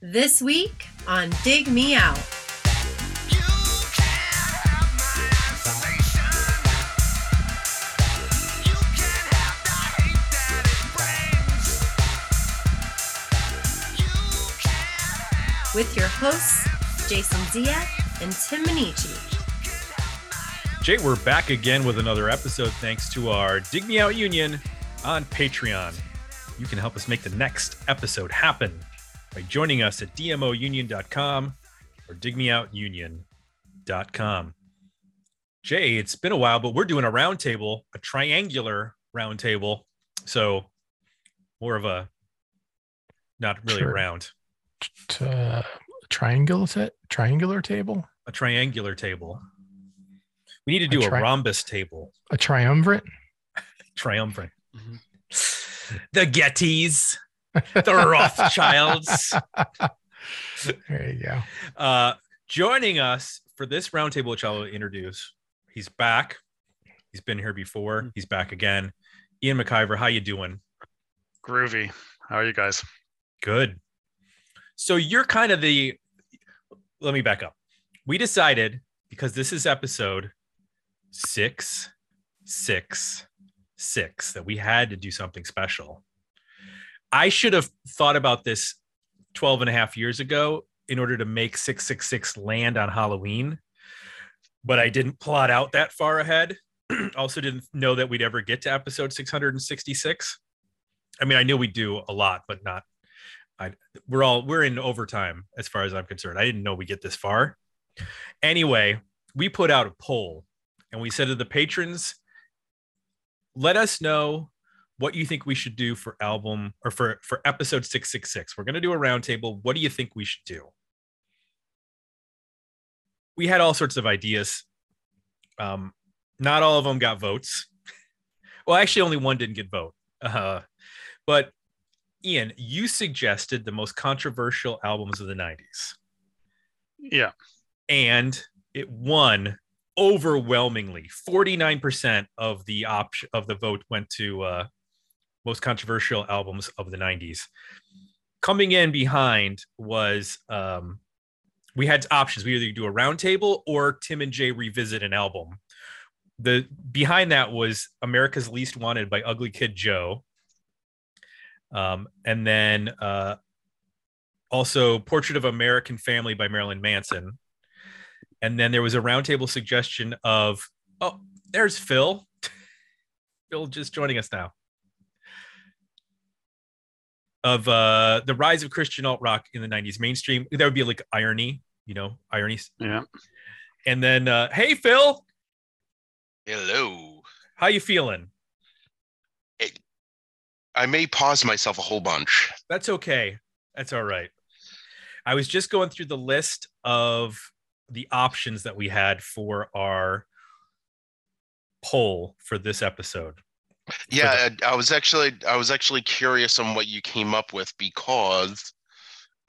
This week on Dig Me Out. With your hosts, Jason Zia and Tim Minichi. Jay, we're back again with another episode thanks to our Dig Me Out Union on Patreon. You can help us make the next episode happen by joining us at dmounion.com or digmeoutunion.com. Jay, it's been a while, but we're doing a roundtable, a triangular roundtable. So more of a not really Sure. a round, t- uh, triangular set, triangular table, a triangular table. We need to do a, tri- rhombus table. a triumvirate. triumvirate. The Gettys, the Rothschilds. There you go. Uh, joining us for this roundtable, which I'll introduce. He's back. He's been here before. He's back again. Ian McIver, how you doing? Groovy. How are you guys? Good. So you're kind of the. Let me back up. We decided because this is episode six, six, six that we had to do something special. I should have thought about this 12 and a half years ago in order to make 666 land on Halloween, but I didn't plot out that far ahead. also, didn't know that we'd ever get to episode 666. I mean, I knew we'd do a lot, but not. I we're all we're in overtime as far as I'm concerned. I didn't know we get this far. Anyway, we put out a poll and we said to the patrons, let us know what do you think we should do for album or for for episode 666 we're going to do a roundtable. What do you think we should do? We had all sorts of ideas. Um not all of them got votes. Well actually only one didn't get vote. Uh but ian you suggested the most controversial albums of the 90s Yeah. and it won overwhelmingly. 49% of the option of the vote went to uh most controversial albums of the 90s coming in behind was um we had options. We either do a roundtable or tim and jay revisit an album. The behind that was america's least wanted by ugly kid joe. Um and then uh also portrait of american family by marilyn manson. And then there was a roundtable suggestion of, oh, there's Phil. Phil just joining us now. Of uh, the rise of Christian alt rock in the 90s mainstream. That would be like irony, you know, irony. Yeah. And then, uh, hey, Phil, Hello. how you feeling? I may pause myself a whole bunch. That's okay. That's all right. I was just going through the list of the options that we had for our poll for this episode. Yeah, I, I was actually I was actually curious on what you came up with because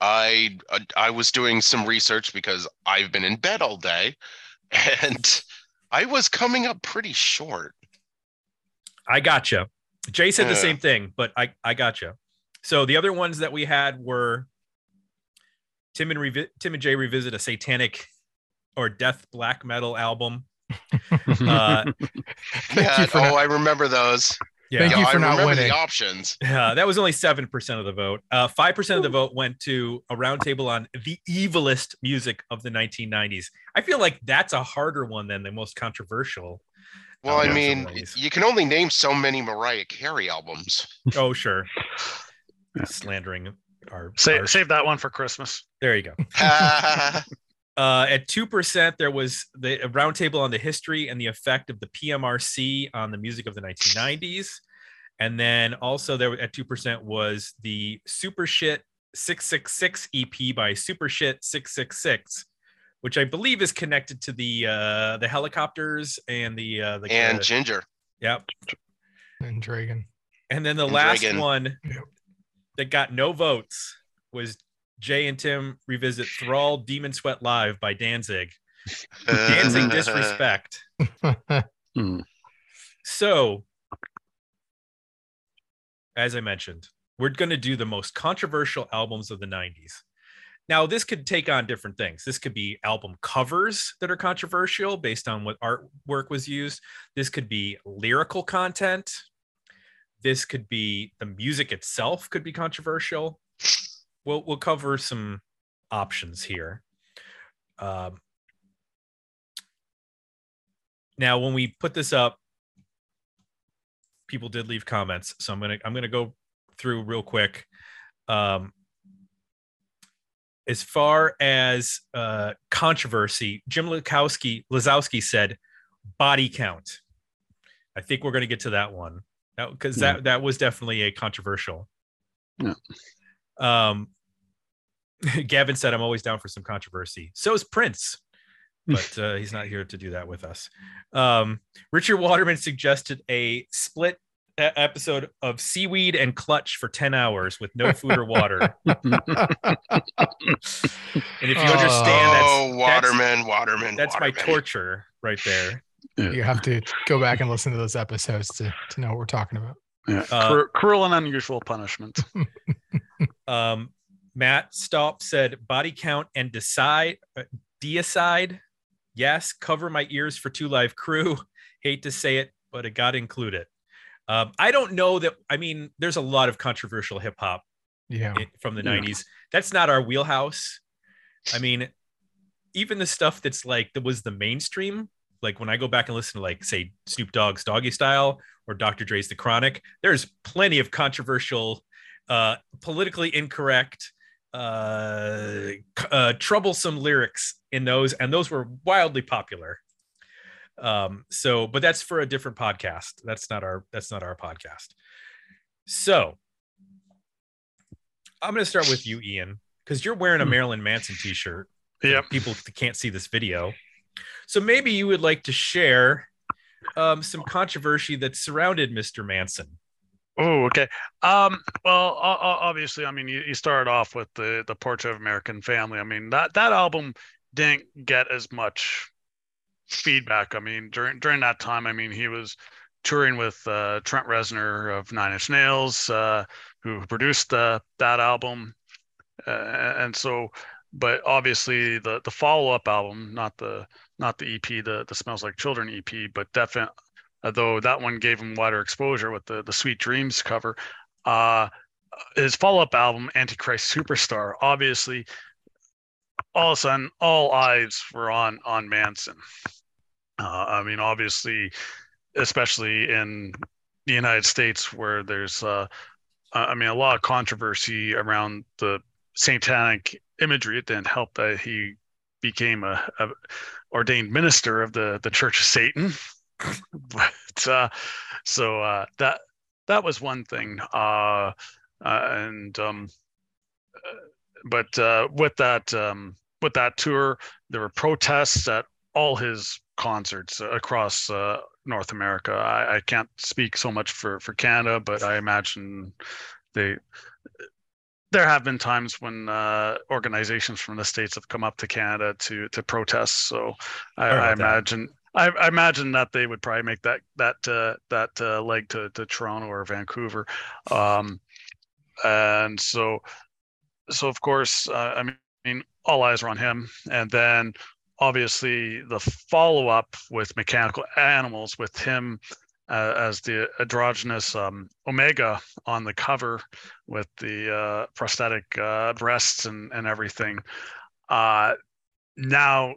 I I, I was doing some research because I've been in bed all day and I was coming up pretty short. I gotcha. Jay said the same thing, but I I gotcha. So the other ones that we had were Tim and revi- Tim and Jay revisit a satanic or death black metal album. Uh, Thank yeah, you for oh, not, I remember those. yeah, Thank Yeah, you I for not winning. the options. Uh, that was only seven percent of the vote. Uh, Five percent of the vote went to a roundtable on the evilest music of the 1990s. I feel like that's a harder one than the most controversial. Well, I albums of the mean, you can only name so many Mariah Carey albums. Oh, sure. Slandering our, Save, our- save that one for Christmas. There you go. Uh, at two percent, there was the roundtable on the history and the effect of the PMRC on the music of the 1990s, and then also there at two percent was the Super Shit 666 EP by Super Shit 666, which I believe is connected to the uh, the Hellacopters and the uh, the and uh, Ginger. yep, and Dregen. and then the And last Dregen. one Yep. that got no votes was Jay and Tim revisit Thrall Demon Sweat Live by Danzig. Dancing disrespect. Hmm. So, as I mentioned, we're going to do the most controversial albums of the 90s. now this could take on different things. This could be album covers that are controversial based on what artwork was used. This could be lyrical content. This could be the music itself could be controversial. We'll we'll cover some options here. Um, now, when we put this up, people did leave comments, so I'm gonna I'm gonna go through real quick. Um, as far as uh, controversy, Jim Lukowski Lazowski said body count. I think we're going to get to that one because Yeah. that that was definitely a controversial. Yeah. Um, Gavin said, "I'm always down for some controversy." So is Prince, but uh, he's not here to do that with us. Um, Richard Waterman suggested a split episode of seaweed and clutch for 10 hours with no food or water. And if you Oh. understand, oh, that's Waterman, Waterman. that's my torture right there. You have to go back and listen to those episodes to, to know what we're talking about. Yeah. Uh, Cru- cruel and unusual punishment. Um, Matt Stop said body count and decide, uh, deicide. Yes, cover my ears for two live crew. Hate to say it, but it got included. Um, I don't know that. I mean, there's a lot of controversial hip hop Yeah. from the Yeah. 90s. That's not our wheelhouse. I mean, even the stuff that's like that was the mainstream, like when I go back and listen to like say Snoop Dogg's Doggy Style or Dr. Dre's The Chronic, there's plenty of controversial, uh, politically incorrect, uh, uh, troublesome lyrics in those, and those were wildly popular. Um, so, but that's for a different podcast. That's not our that's not our podcast. So I'm going to start with you, Ian, because you're wearing a Hmm. Marilyn Manson t-shirt. Yeah. People can't see this video. So maybe you would like to share um, some controversy that surrounded Mr. Manson. Oh, okay. Um, well, obviously, I mean, you, you started off with the the Portrait of American Family. I mean, that that album didn't get as much feedback. I mean, during during that time, I mean, he was touring with uh, Trent Reznor of Nine Inch Nails, uh, who produced uh, that album, uh, and so. But obviously, the the follow up album, not the not the EP, the the Smells Like Children EP, but definitely although that one gave him wider exposure with the the Sweet Dreams cover. Uh, his follow up album, Antichrist Superstar, obviously, all of a sudden, all eyes were on on Manson. Uh, I mean, obviously, especially in the United States, where there's, uh, I mean, a lot of controversy around the satanic imagery. It didn't help that he became a, a ordained minister of the the Church of Satan. But uh, so uh, that that was one thing. Uh, uh, and um, uh, but uh, with that um, with that tour, there were protests at all his concerts across uh, North America. I, I can't speak so much for for Canada, but I imagine they. There have been times when uh, organizations from the states have come up to Canada to to protest. So I, I imagine I, I imagine that they would probably make that that uh, that uh, leg to, to Toronto or Vancouver, um, and so so of course uh, I mean all eyes are on him, and then obviously the follow up with Mechanical Animals with him uh, as the androgynous um, Omega on the cover with the uh, prosthetic uh, breasts and and everything. Uh, now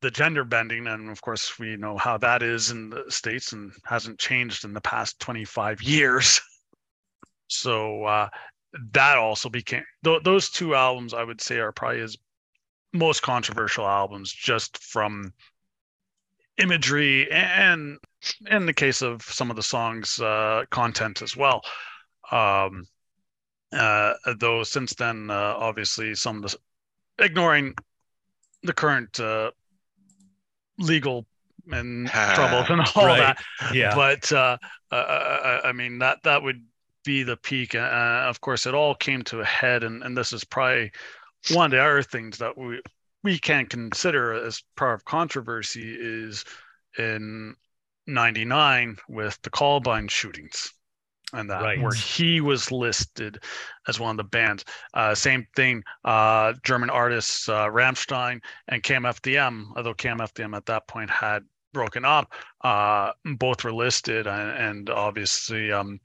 the gender bending and of course we know how that is in the states and hasn't changed in the past 25 years. So uh, that also became th- those two albums i would say are probably his most controversial albums just from imagery and in the case of some of the songs uh, content as well. Um, uh, though since then uh, obviously some of the ignoring the current uh, legal and troubles and all Right. that. Yeah. But uh, uh, I, I mean that that would be the peak. Uh, of course, it all came to a head, and, and this is probably one of the other things that we we can consider as part of controversy is in '99 with the Columbine shootings. And that Right. where he was listed as one of the bands. Uh, same thing, uh, German artists uh, Rammstein and KMFDM, although KMFDM at that point had broken up, uh, both were listed, and, and obviously um,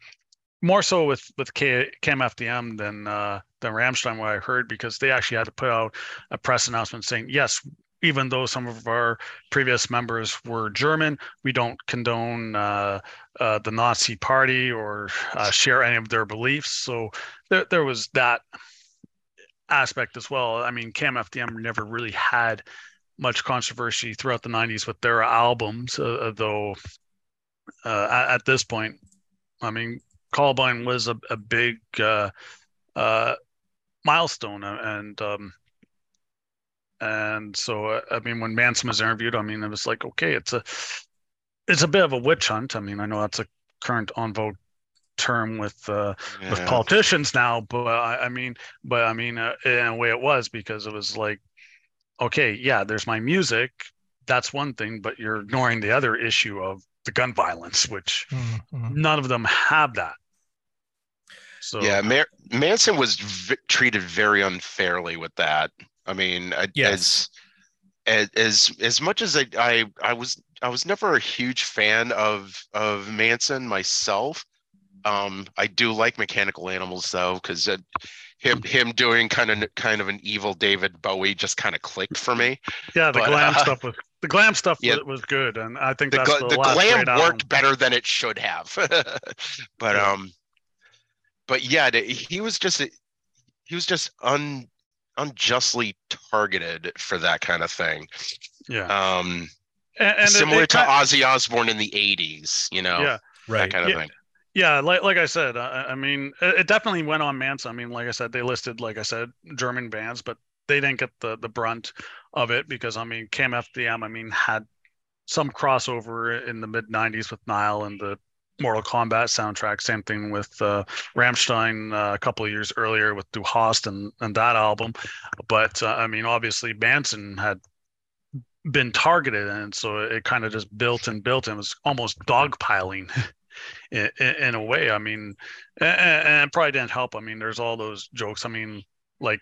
more so with with K, KMFDM than uh, than Rammstein, what I heard, because they actually had to put out a press announcement saying, yes, even though some of our previous members were German, we don't condone uh, uh, the Nazi Party or uh, share any of their beliefs. So there, there was that aspect as well. I mean, KMFDM never really had much controversy throughout the 90s with their albums, uh, though uh, at, at, this point, I mean, Columbine was a, a big uh, uh, milestone. And um, and so uh, I mean, when Manson was interviewed, I mean, it was like, okay, it's a it's a bit of a witch hunt. I mean, I know that's a current on vote term with uh, yeah. with politicians now, but I, I, mean, but I mean, uh, in a way, it was because it was like, okay, yeah, there's my music, that's one thing, but you're ignoring the other issue of the gun violence, which mm-hmm. none of them have that. So yeah, Mar- Manson was v- treated very unfairly with that. I mean, yes. as as as much as I, I I was I was never a huge fan of of Manson myself. Um, I do like Mechanical Animals though, because him him doing kind of kind of an evil David Bowie just kind of clicked for me. Yeah, the but, glam uh, stuff was the glam stuff yeah, was, good, and I think the, that's the, the glam worked album. better than it should have. but yeah. um, but yeah, he was just he was just un unjustly targeted for that kind of thing. Yeah. Um, and, and similar it, it to Ozzy Osbourne in the '80s, you know. Yeah. Right. That kind of yeah. thing. Yeah, like like I said, I, I mean, it, it definitely went on Manson. I mean, like I said, they listed, like I said, German bands, but they didn't get the the brunt of it because I mean, KMFDM, I mean, had some crossover in the mid '90s with Nihil and the Mortal Kombat soundtrack. Same thing with uh, Rammstein uh, a couple of years earlier with Du Hast and, and that album. But uh, I mean, obviously, Manson had been targeted, and so it kind of just built and built and was almost dogpiling. in, in, a way, I mean, and, and probably didn't help. I mean, there's all those jokes. I mean, like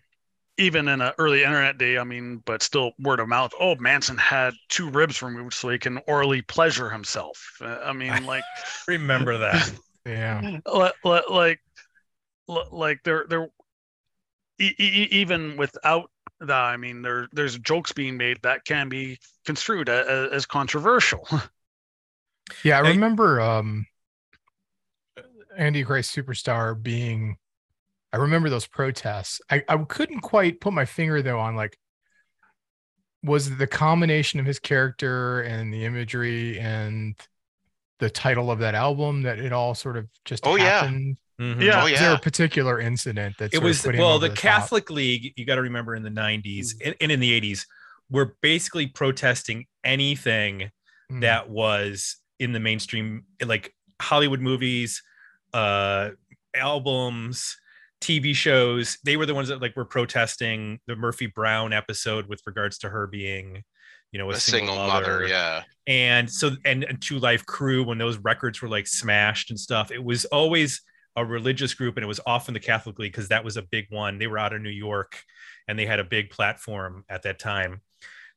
even in an early internet day, I mean, but still word of mouth. Oh, Manson had two ribs removed so he can orally pleasure himself. Uh, I mean, like, remember that? yeah. Like, like, like there, there, even without that, I mean, there, there's jokes being made that can be construed as, as controversial. Yeah, I remember um, Antichrist Superstar being I remember those protests. I, I couldn't quite put my finger though on like was the combination of his character and the imagery and the title of that album that it all sort of just oh happened? yeah mm-hmm. yeah oh, yeah. Is there a particular incident that it was well the, the Catholic League you got to remember in the 90s mm. and in the 80s were basically protesting anything mm. that was in the mainstream like Hollywood movies uh albums TV shows, they were the ones that like were protesting the Murphy Brown episode with regards to her being, you know, a, a single, single mother. mother. Yeah. And so, and, and Two Live Crew, when those records were like smashed and stuff, it was always a religious group and it was often the Catholic League because that was a big one. They were out of New York and they had a big platform at that time.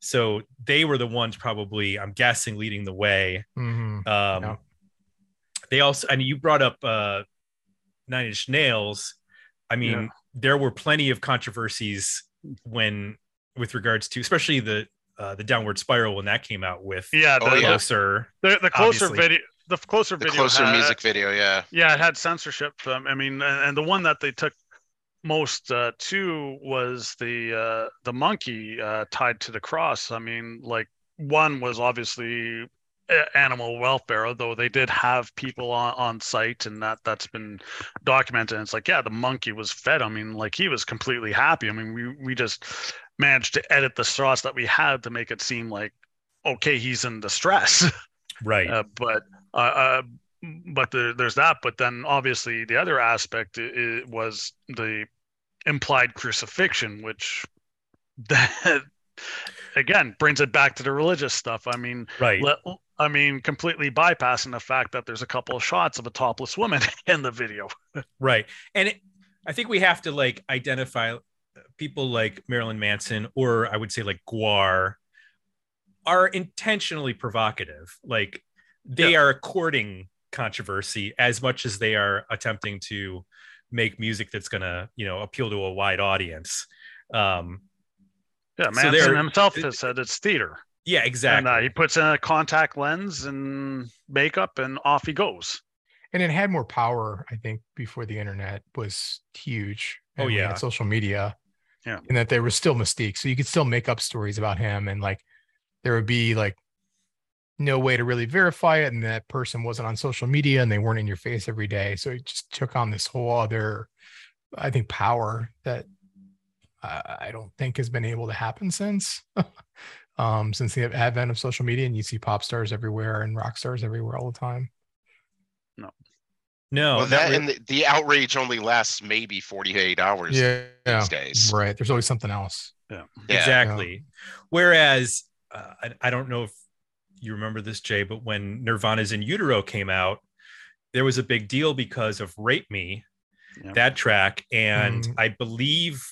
So they were the ones probably, I'm guessing, leading the way. Mm-hmm. Um, yeah. They also, and you brought up uh, Nine Inch Nails I mean, yeah. there were plenty of controversies when, with regards to, especially the uh, the downward spiral when that came out with yeah the, oh, closer the, the closer obviously. video the closer the video closer had, music video yeah yeah it had censorship um, i mean and, and, the one that they took most uh, to was the uh, the monkey uh, tied to the cross i mean like one was obviously animal welfare, although they did have people on, on site and that that's been documented. And it's like, yeah, the monkey was fed. I mean, like he was completely happy. I mean, we we just managed to edit the straws that we had to make it seem like okay, he's in distress. Right. Uh, but uh, uh but the, there's that. But then obviously the other aspect was the implied crucifixion, which that again brings it back to the religious stuff. I mean, right. Let, I mean, completely bypassing the fact that there's a couple of shots of a topless woman in the video. Right. And it, I think we have to like identify people like Marilyn Manson or I would say like Gwar are intentionally provocative. Like they Yeah. are courting controversy as much as they are attempting to make music that's going to, you know, appeal to a wide audience. Um, Yeah, Manson they're- himself has said it's theater. Yeah, exactly. And uh, he puts in a contact lens and makeup, and off he goes. and it had more power, I think, before the internet was huge. Oh, and had yeah. social media. Yeah. and that there was still mystique, so you could still make up stories about him, and like there would be like no way to really verify it, and that person wasn't on social media, and they weren't in your face every day, so it just took on this whole other, I think, power that I I don't think has been able to happen since. Um, since the advent of social media, and you see pop stars everywhere and rock stars everywhere all the time. no, no. well, not that re- and the, the outrage only lasts maybe 48 hours Yeah, yeah. these days. Right. There's always something else. Yeah. exactly. Whereas uh, I, I don't know if you remember this, Jay, but when Nirvana's in Utero came out, there was a big deal because of Rape Me, Yeah. that track. And Mhm. I believe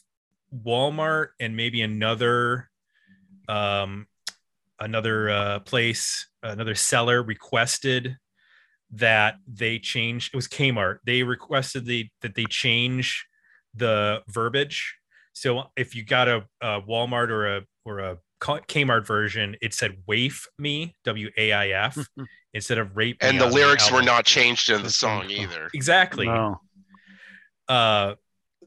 Walmart and maybe another um another uh place, another seller requested that they change it was Kmart. They requested the that they change the verbiage. So if you got a, a Walmart or a or a K- Kmart version, it said "waif me" W A I F instead of "rape." me" And the on lyrics were not changed in the song either. exactly. No. Uh,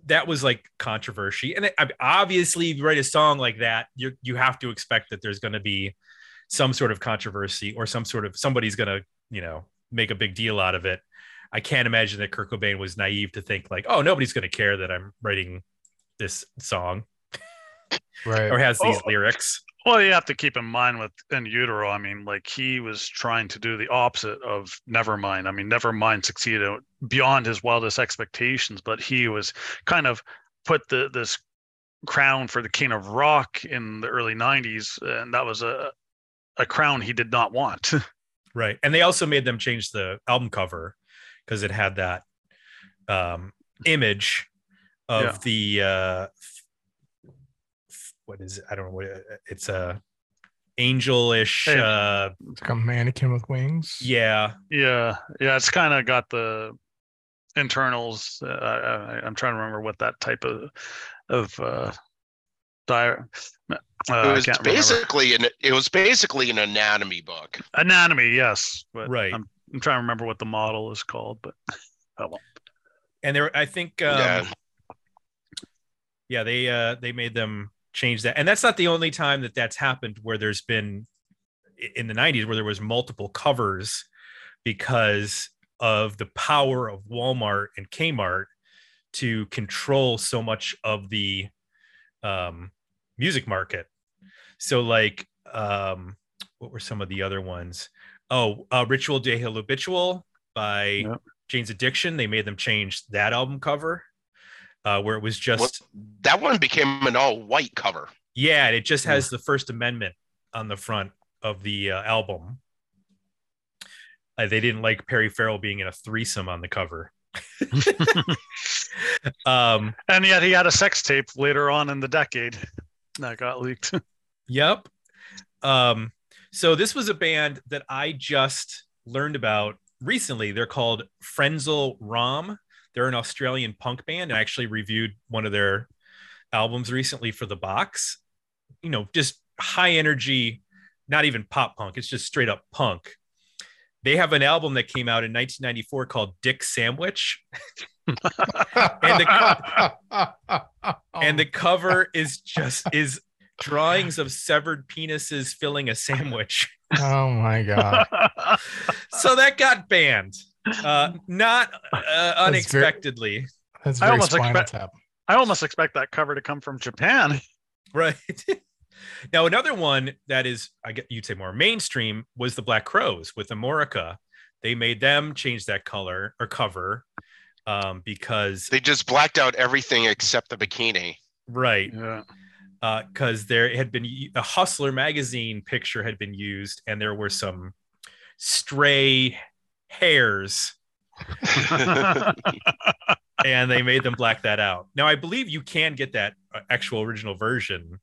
that was like controversy, and it, obviously, if you write a song like that, you you have to expect that there's going to be some sort of controversy or some sort of somebody's going to you know make a big deal out of it. I can't imagine that Kurt Cobain was naive to think like, oh, nobody's going to care that I'm writing this song Right. or has these Oh. lyrics. Well, you have to keep in mind with in utero. I mean, like he was trying to do the opposite of Nevermind. I mean, Nevermind succeeded beyond his wildest expectations, but he was kind of put the this crown for the king of rock in the early '90s, and that was a a crown he did not want. Right. And they also made them change the album cover because it had that um, image of Yeah. the uh, what is it? I don't know what it's a angelish. Hey. Uh, It's like a mannequin with wings. yeah. yeah, yeah, it's kind of got the internals. Uh, I, I, I'm trying to remember what that type of of uh, dire. Uh, It was can't remember. basically an it was basically an anatomy book. Anatomy, yes. But Right. I'm, I'm trying to remember what the model is called, but oh well. And there, I think, um, yeah. yeah they uh they made them change that. And that's not the only time that that's happened where there's been in the 90s where there was multiple covers because of the power of walmart and kmart to control so much of the um music market. So like um what were some of the other ones? Oh uh ritual de habitual by Yep. jane's addiction. They made them change that album cover uh, where it was just That one became an all white cover. yeah, it just has the First Amendment on the front of the uh, album. Uh, they didn't like Perry Farrell being in a threesome on the cover. um, and yet he had a sex tape later on in the decade that got leaked. yep. Um, so this was a band that I just learned about recently. They're called Frenzal Rhomb. They're an Australian punk band. I actually reviewed one of their albums recently for the box. You know, just high energy, not even pop punk. It's just straight up punk. They have an album that came out in 1994 called Dick Sandwich, And and the cover is just is drawings of severed penises filling a sandwich. oh my god. So that got banned, uh, not uh, unexpectedly, That's I very almost expect- tap. I almost expect that cover to come from Japan. right? now another one that is, I get you'd say more mainstream was the Black Crowes with Amorica. They made them change that color or cover um, because They just blacked out everything except the bikini. right Yeah. because there had been a Hustler magazine picture had been used, and there were some stray hairs and they made them black that out. Now I believe you can get that uh, actual original version,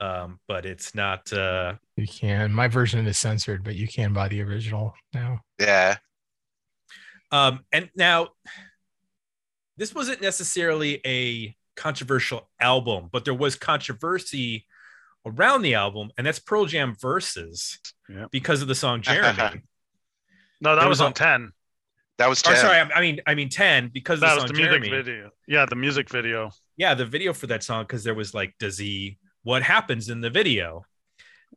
um, but it's not. Uh, You can. My version is censored, but you can buy the original now. yeah. um, and now this wasn't necessarily a controversial album, but there was controversy around the album, and that's Pearl Jam versus Yeah. because of the song Jeremy. no, that was was on on- ten. That was or 10. sorry, I I mean, I mean ten because That was the music Jeremy. video. Yeah, the music video. Yeah, the video for that song because there was like, does he? What happens in the video?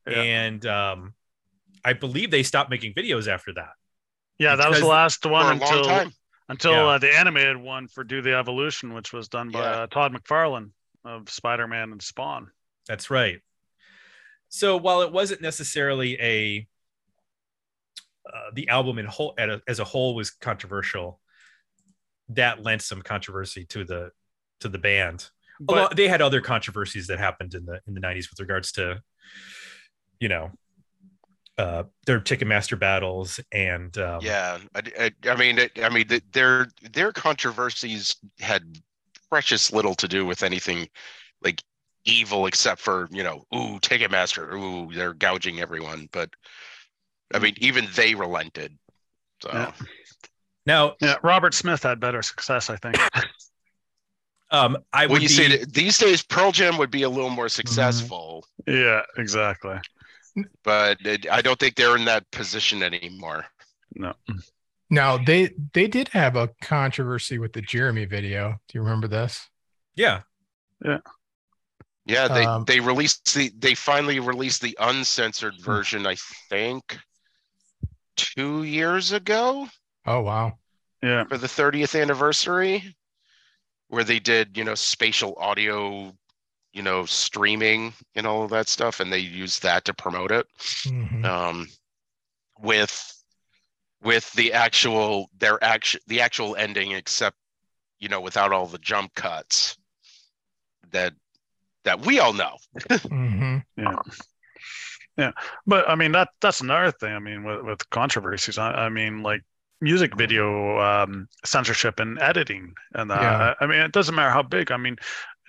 Yeah. And um, I believe they stopped making videos after that. Yeah, that was the last one until until Yeah. uh, the animated one for Do the Evolution, which was done by Yeah. uh, Todd McFarlane of Spider-Man and Spawn. That's right. So while it wasn't necessarily a uh, the album in whole at a, as a whole was controversial, that lent some controversy to the to the band. Although they had other controversies that happened in the in the 90s with regards to you know uh their Ticketmaster battles and um, Yeah, I, I, I mean, it, I mean, th- their their controversies had precious little to do with anything like evil, except for you know, ooh, Ticketmaster, ooh, they're gouging everyone. But I mean, even they relented. So Yeah. now yeah, Robert Smith had better success, I think. um I when would you be, say that these days, Pearl Jam would be a little more successful, yeah, exactly. but it, I don't think they're in that position anymore. No. Now they they did have a controversy with the Jeremy video. Do you remember this? yeah Yeah, Yeah, they Um, they released the they finally released the uncensored Hmm. version. I think two years ago. Oh wow. Yeah. for the 30th anniversary where they did you know spatial audio you know streaming and all of that stuff and they used that to promote it Mhm. um with with the actual their action the actual ending except you know without all the jump cuts that that we all know Mhm. Yeah. Yeah. But I mean that that's another thing. I mean with, with controversies. I, I mean like music video um censorship and editing and uh, Yeah. I, I mean it doesn't matter how big. I mean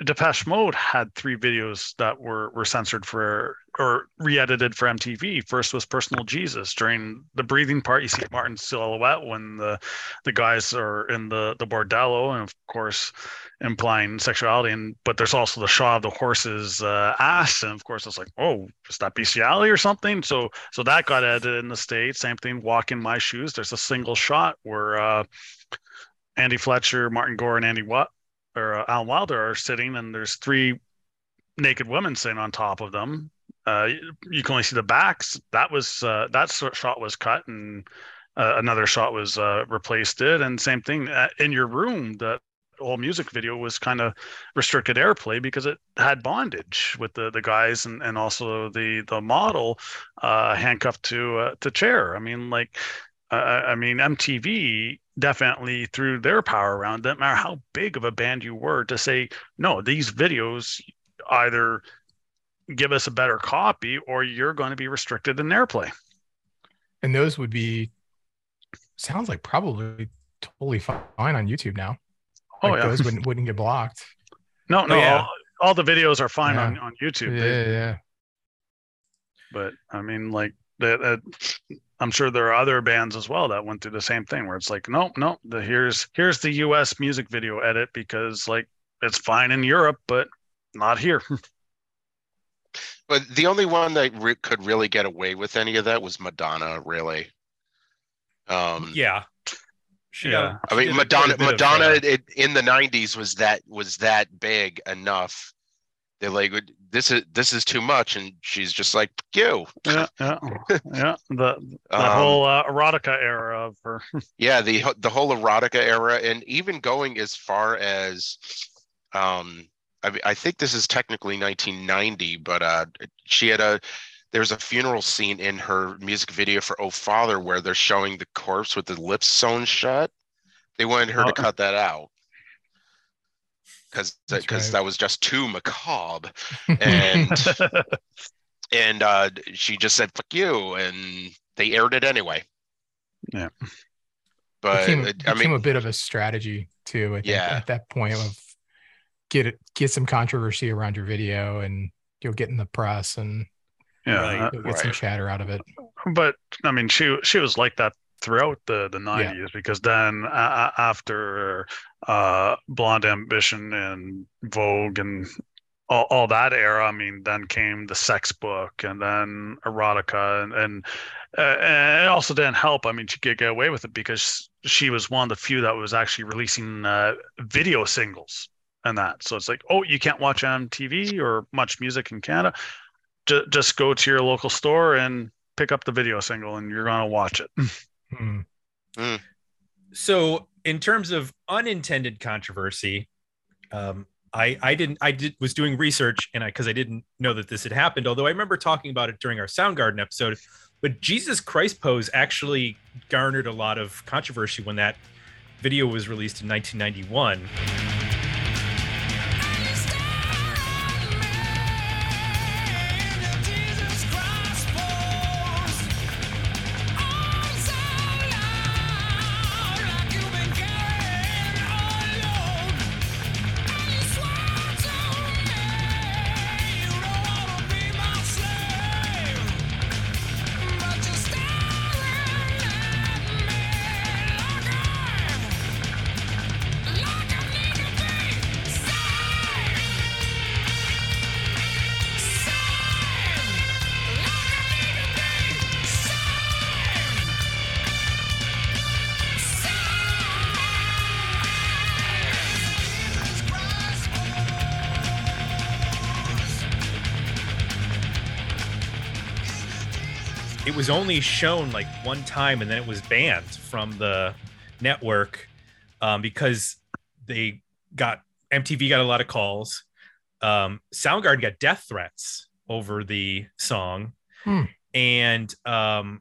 Depeche Mode had three videos that were were censored for or re-edited for MTV. First was Personal Jesus during the breathing part. You see Martin's silhouette when the the guys are in the the bordello, and of course implying sexuality. And but there's also the shot of the horse's uh, ass, and of course it's like, oh, is that bestiality or something? So so that got edited in the states. Same thing. Walk in my shoes. There's a single shot where uh, Andy Fletcher, Martin Gore, and Andy Watt or uh, Alan Wilder are sitting, and there's three naked women sitting on top of them. Uh, you- can only see the backs. That was uh, that shot was cut, and uh, another shot was uh, replaced. It and same thing uh, in your room. That whole music video was kind of restricted airplay because it had bondage with the the guys and and also the the model uh, handcuffed to uh, to chair. I mean, like, I mean, MTV definitely threw their power around. Didn't matter how big of a band you were to say no. These videos either give us a better copy or you're going to be restricted in airplay. And those would be sounds like probably totally fine on YouTube now. Oh Like yeah, those wouldn't wouldn't get blocked. no, oh, no, yeah. all, all the videos are fine Yeah. on on YouTube. Yeah, They- yeah. but I mean, like that. that I'm sure there are other bands as well that went through the same thing, where it's like, nope, nope. The, here's here's the U.S. music video edit because like it's fine in Europe, but not here. but the only one that re- could really get away with any of that was madonna really um yeah She Yeah. I mean, did a- quite a Madonna, of, Madonna it, in the '90s was that was that big enough. They're like, this is this is too much, and she's just like, you. yeah, yeah, yeah. The the Um, whole uh, erotica era of her. yeah, the the whole erotica era, and even going as far as, um, I I think this is technically 1990, but uh, she had a. There's a funeral scene in her music video for "Oh Father" where they're showing the corpse with the lips sewn shut. They wanted her to Oh. cut that out because because right. that was just too macabre, and and uh, she just said "fuck you," and they aired it anyway. Yeah. But became, it- I became mean, a bit of a strategy too. I think, Yeah. At that point of get it, get some controversy around your video, and you'll get in the press, and Yeah, Right. uh, you'll get some chatter out of it. but I mean, she she was like that throughout the the nineties because then uh, after uh, Blonde Ambition and Vogue and all, all that era, I mean, then came the sex book and then erotica and and, uh, and it also didn't help. I mean, she could get away with it because she was one of the few that was actually releasing uh, video singles and that. So it's like, oh, you can't watch MTV or MuchMusic in Canada. Ju- just go to your local store and pick up the video single and you're gonna watch it. Hmm. so in terms of unintended controversy um i i didn't i did was doing research and i because i didn't know that this had happened although i remember talking about it during our soundgarden episode but jesus christ pose actually garnered a lot of controversy when that video was released in 1991 it was only shown like one time and then it was banned from the network um, because they got MTV got a lot of calls. Um, Soundgarden got death threats over the song, Hmm. and um,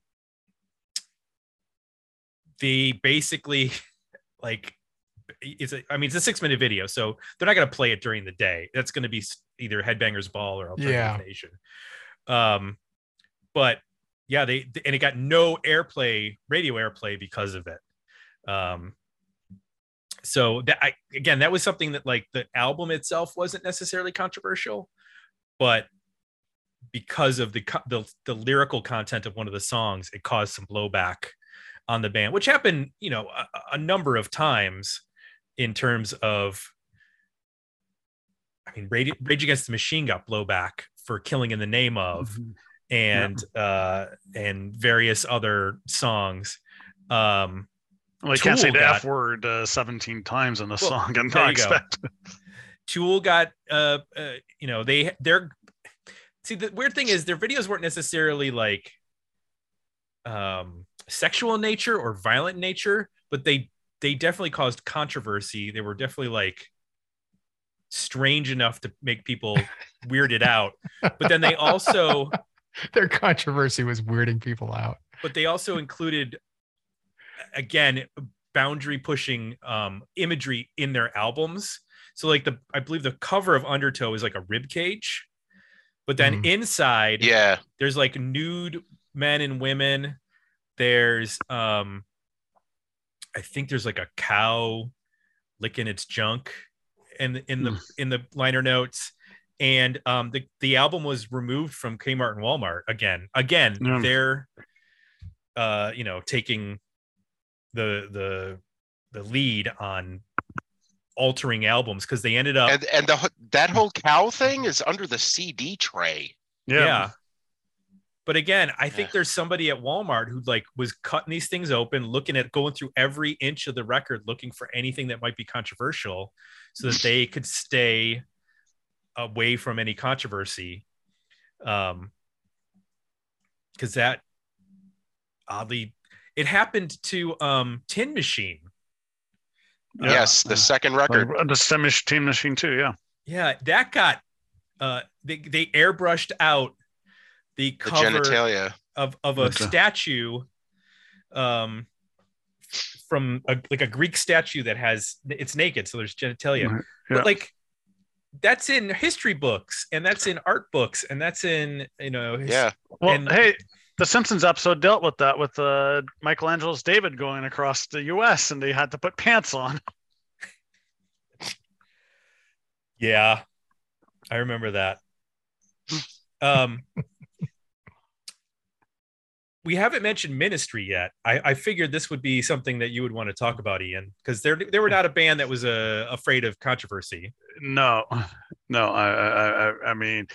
they basically like it's a, I mean it's a six minute video, so they're not going to play it during the day. That's going to be either Headbangers Ball or Alternative Yeah. Nation. Um, but yeah, they and it got no airplay, radio airplay because of it. Um, so that I again, that was something that like the album itself wasn't necessarily controversial, but because of the the, the lyrical content of one of the songs, it caused some blowback on the band, which happened, you know, a, a number of times in terms of. I mean, Rage, Rage Against the Machine got blowback for killing in the name of and uh and various other songs. Um Well, you can't say Tool the got- F word uh, 17 times in a Well, song and there not you go. expect tool got uh, uh you know they they're see the weird thing is their videos weren't necessarily like um sexual in nature or violent in nature but they they definitely caused controversy. They were definitely like strange enough to make people weirded out. But then they also Their controversy was weirding people out. but they also included again boundary pushing um imagery in their albums. So like the i believe the cover of undertow is like a rib cage but then Mhm. inside yeah, there's like nude men and women. There's um i think there's like a cow licking its junk in in the in the liner notes and um the the album was removed from Kmart and Walmart again again Yeah. they're uh you know taking the the the lead on altering albums because they ended up and and the that whole cow thing is under the CD tray. yeah. But again, I think Yeah. there's somebody at Walmart who like was cutting these things open, looking at going through every inch of the record, looking for anything that might be controversial, so that they could stay away from any controversy. Um, because that oddly, it happened to um Tin Machine. Uh, yes, the second record. Like, the Stem Team Machine too, yeah. Yeah, that got uh they they airbrushed out the The genitalia. of of a Okay. statue um from a, like a greek statue that has it's naked so there's genitalia Right, yeah. but like that's in history books and that's in art books and that's in you know his- Yeah. Well, And- hey, the Simpsons episode dealt with that with uh, Michelangelo's David going across the U.S. and they had to put pants on. Yeah, I remember that. Um, we haven't mentioned Ministry yet. I, I figured this would be something that you would want to talk about, Ian, because they're they were not a band that was uh, afraid of controversy. No, no. I I I, mean,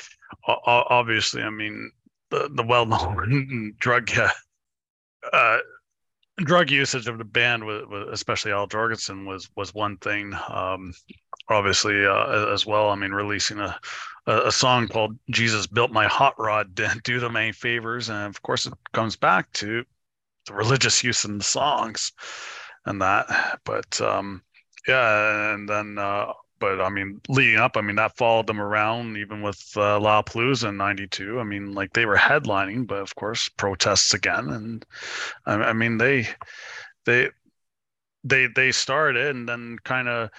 obviously, I mean the the well known drug uh, uh, drug usage of the band, especially Al Jourgensen, was was one thing. Um, obviously, uh, as well. I mean, releasing a a, a song called "Jesus Built My Hot Rod" didn't do them any favors, and of course, it comes back to the religious use in the songs and that. But um, yeah, and then. Uh, but I mean, leading up, I mean, that followed them around even with uh, Lollapalooza in '92. I mean, like they were headlining, but of course, protests again, and I, I mean, they, they, they, they started, and then kind of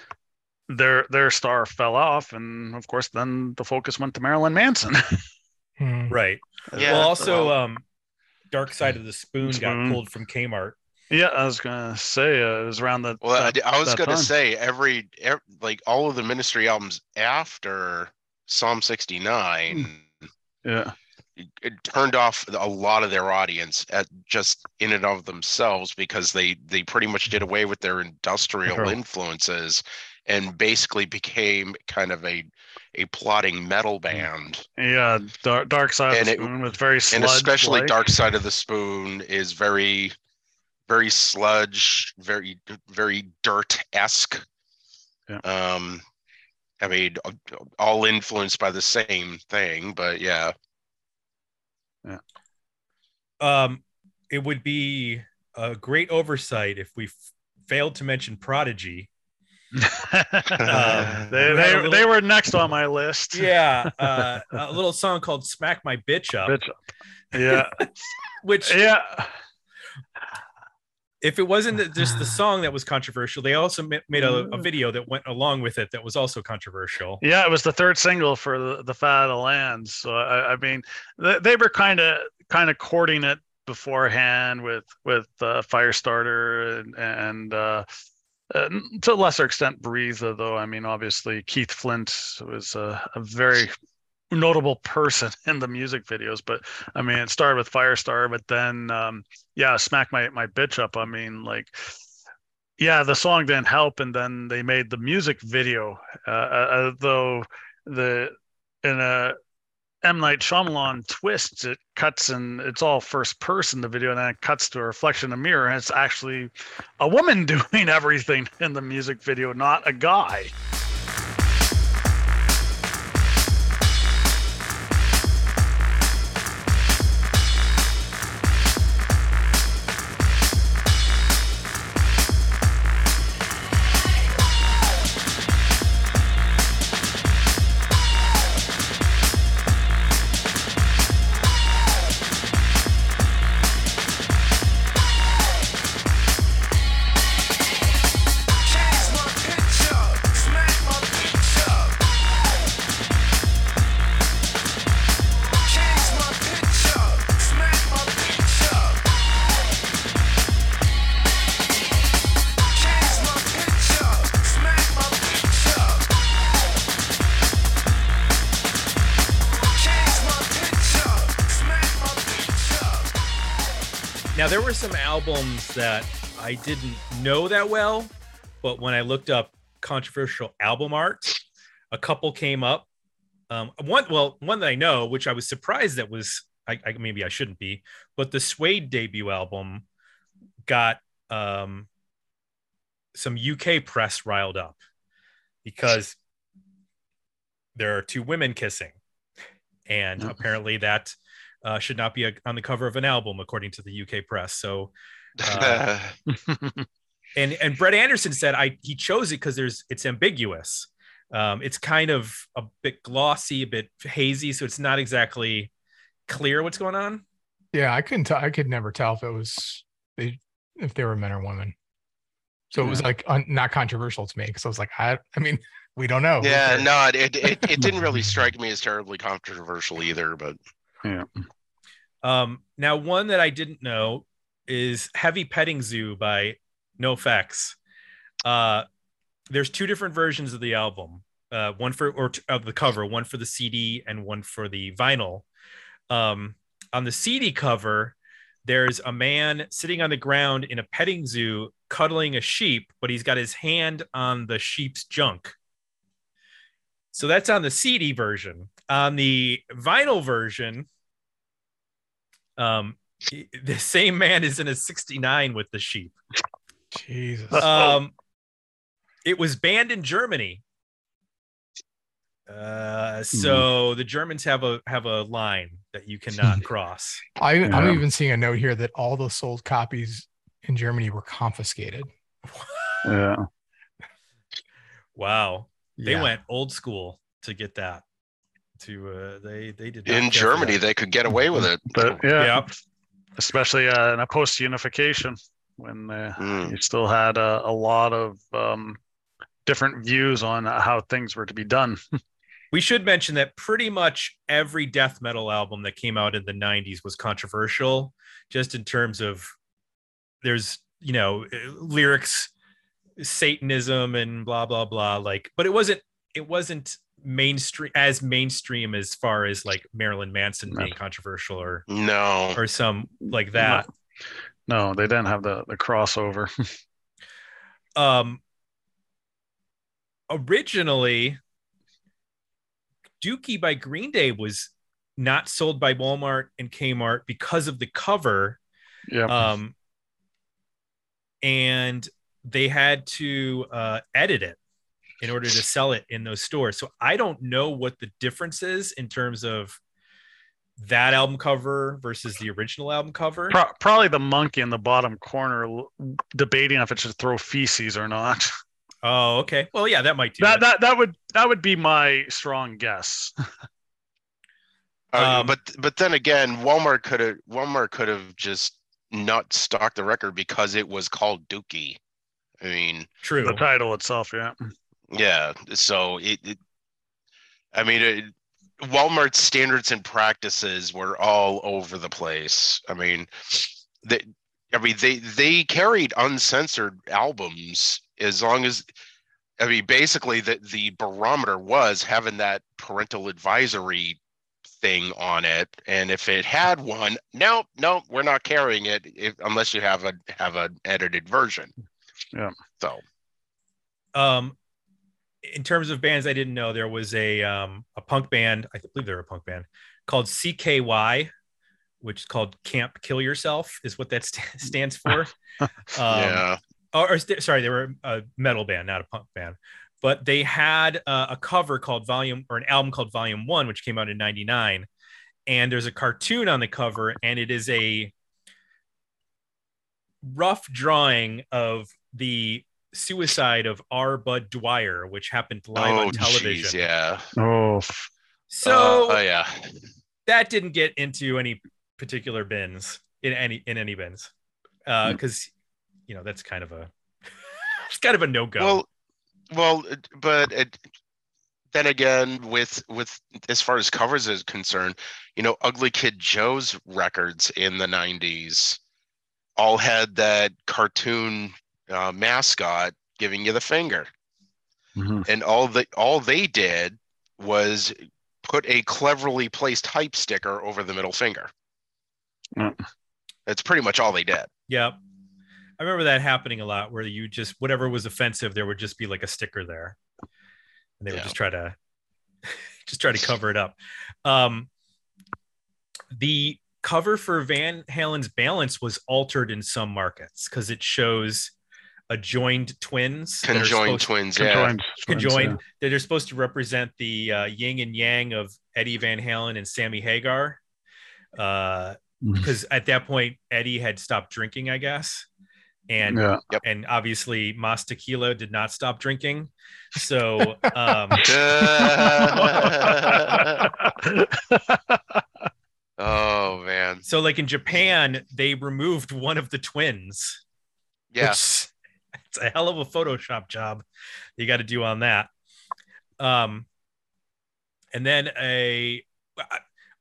their their star fell off, and of course, then the focus went to Marilyn Manson. Hmm. Right. Yeah, well, also, well- um, Dark Side of the Spoon, got pulled from Kmart. Yeah, I was gonna say uh, it was around the. Well, I, that- I was gonna time. say every, ev like all of the Ministry albums after Psalm 69 Yeah, it, it turned off a lot of their audience at just in and of themselves because they they pretty much did away with their industrial Sure. influences and basically became kind of a a plotting metal band. yeah. Dark, Dark Side of And the it- Spoon was very and especially sludge-like. Dark Side of the Spoon is very very sludge, very very dirt esque. Yeah. Um, I mean, all influenced by the same thing, but yeah. Yeah. Um, it would be a great oversight if we f- failed to mention Prodigy. they, we had a they, little- they were next on my list. Yeah, uh, a little song called "Smack My Bitch Up," Bitch. Yeah, which yeah, if it wasn't just the song that was controversial, they also made a, Mm. a video that went along with it that was also controversial. yeah. It was the third single for the, the Fat of the Land. So I, I mean, they, they were kind of kind of courting it beforehand with with uh, Firestarter and and uh, uh, to a lesser extent Breathe. Though I mean, obviously Keith Flint was a, a very notable person in the music videos but i mean it started with firestar but then um yeah smack my my bitch up i mean like yeah the song didn't help and then they made the music video uh, uh though the in a M Night Shyamalan twist, it cuts and it's all first person the video, and then it cuts to a reflection in the mirror, and it's actually a woman doing everything in the music video, not a guy. There were some albums that I didn't know that well, but when I looked up controversial album art, a couple came up. Um, one, well, one that I know, which I was surprised that was, I, I maybe I shouldn't be, but the Suede debut album got um, some UK press riled up because there are two women kissing, and Oh. apparently that uh, should not be a, on the cover of an album according to the UK press. So Uh, and and Brett Anderson said I he chose it because there's it's ambiguous. Um, it's kind of a bit glossy, a bit hazy, so it's not exactly clear what's going on. Yeah, I couldn't tell. I could never tell if it was they if they were men or women. So it was like un, not controversial to me because I was like, I, I mean, we don't know. Yeah, cares? no, it, it it didn't really strike me as terribly controversial either, but Um, now, one that I didn't know is Heavy Petting Zoo by NoFX. Uh, there's two different versions of the album. Uh, one for or t- of the cover, one for the CD and one for the vinyl. Um, on the CD cover, there's a man sitting on the ground in a petting zoo cuddling a sheep, but he's got his hand on the sheep's junk. So that's on the CD version. On the vinyl version, um, the same man is in a 69 with the sheep. Jesus. Um, it was banned in Germany. Uh, so the Germans have a have a line that you cannot cross. I, Yeah. I'm even seeing a note here that all the sold copies in Germany were confiscated. Yeah. Wow, they Yeah. went old school to get that. To uh, they they did In Germany, that. they could get away with it. But yeah, yeah, especially uh, in a post unification when uh, Mm. you still had a, a lot of um, different views on how things were to be done. we should mention that pretty much every death metal album that came out in the 90s was controversial just in terms of there's you know uh, lyrics satanism and blah blah blah like but it wasn't it wasn't mainstream as mainstream as far as like marilyn manson being controversial or No. or some like that No, they didn't have the, the crossover. um originally dookie by green day was not sold by walmart and kmart because of the cover yeah. um and they had to uh edit it in order to sell it in those stores so i don't know what the difference is in terms of that album cover versus the original album cover Pro- probably the monkey in the bottom corner debating if it should throw feces or not. oh okay well yeah that might do That it. that that would that would be my strong guess. Uh, Um, but but then again, Walmart could have Walmart could have just not stocked the record because it was called Dookie. I mean, true The title itself, yeah. Yeah. So it, it I mean, it, Walmart's standards and practices were all over the place. I mean, they, I mean, they they carried uncensored albums as long as. I mean, basically, the the barometer was having that parental advisory thing on it, and if it had one, no, no, we're not carrying it if, unless you have a have an edited version. Yeah. So um in terms of bands i didn't know there was a um a punk band i believe they're a punk band called cky which is called camp kill yourself is what that st- stands for. Um, yeah, or, or sorry they were a metal band not a punk band. But they had uh, a cover called volume or an album called volume one which came out in 99 and there's a cartoon on the cover and it is a rough drawing of the suicide of R. Bud Dwyer, which happened live oh on television. jeez, yeah. Oh, So uh, oh yeah. that didn't get into any particular bins in any in any bins uh, mm. because you know that's kind of a it's kind of a no go. Well, well, but it, then again, with with as far as covers is concerned, you know, Ugly Kid Joe's records in the '90s all had that cartoon uh, mascot giving you the finger, Mhm. and all the all they did was put a cleverly placed hype sticker over the middle finger. Yeah. That's pretty much all they did. Yep. I remember that happening a lot where you just whatever was offensive, there would just be like a sticker there, and they would just try to just try to cover it up. Um, the cover for Van Halen's Balance was altered in some markets because it shows a joined twins that are Conjoined supposed- twins, yeah. Conjoined. conjoined that are supposed to represent the uh, yin and yang of Eddie Van Halen and Sammy Hagar. Uh, because at that point Eddie had stopped drinking, I guess, and Yeah. and obviously Mas Tequila did not stop drinking. So um, oh man, so like in Japan, they removed one of the twins. yeah. Which- it's a hell of a Photoshop job you got to do on that. Um, and then a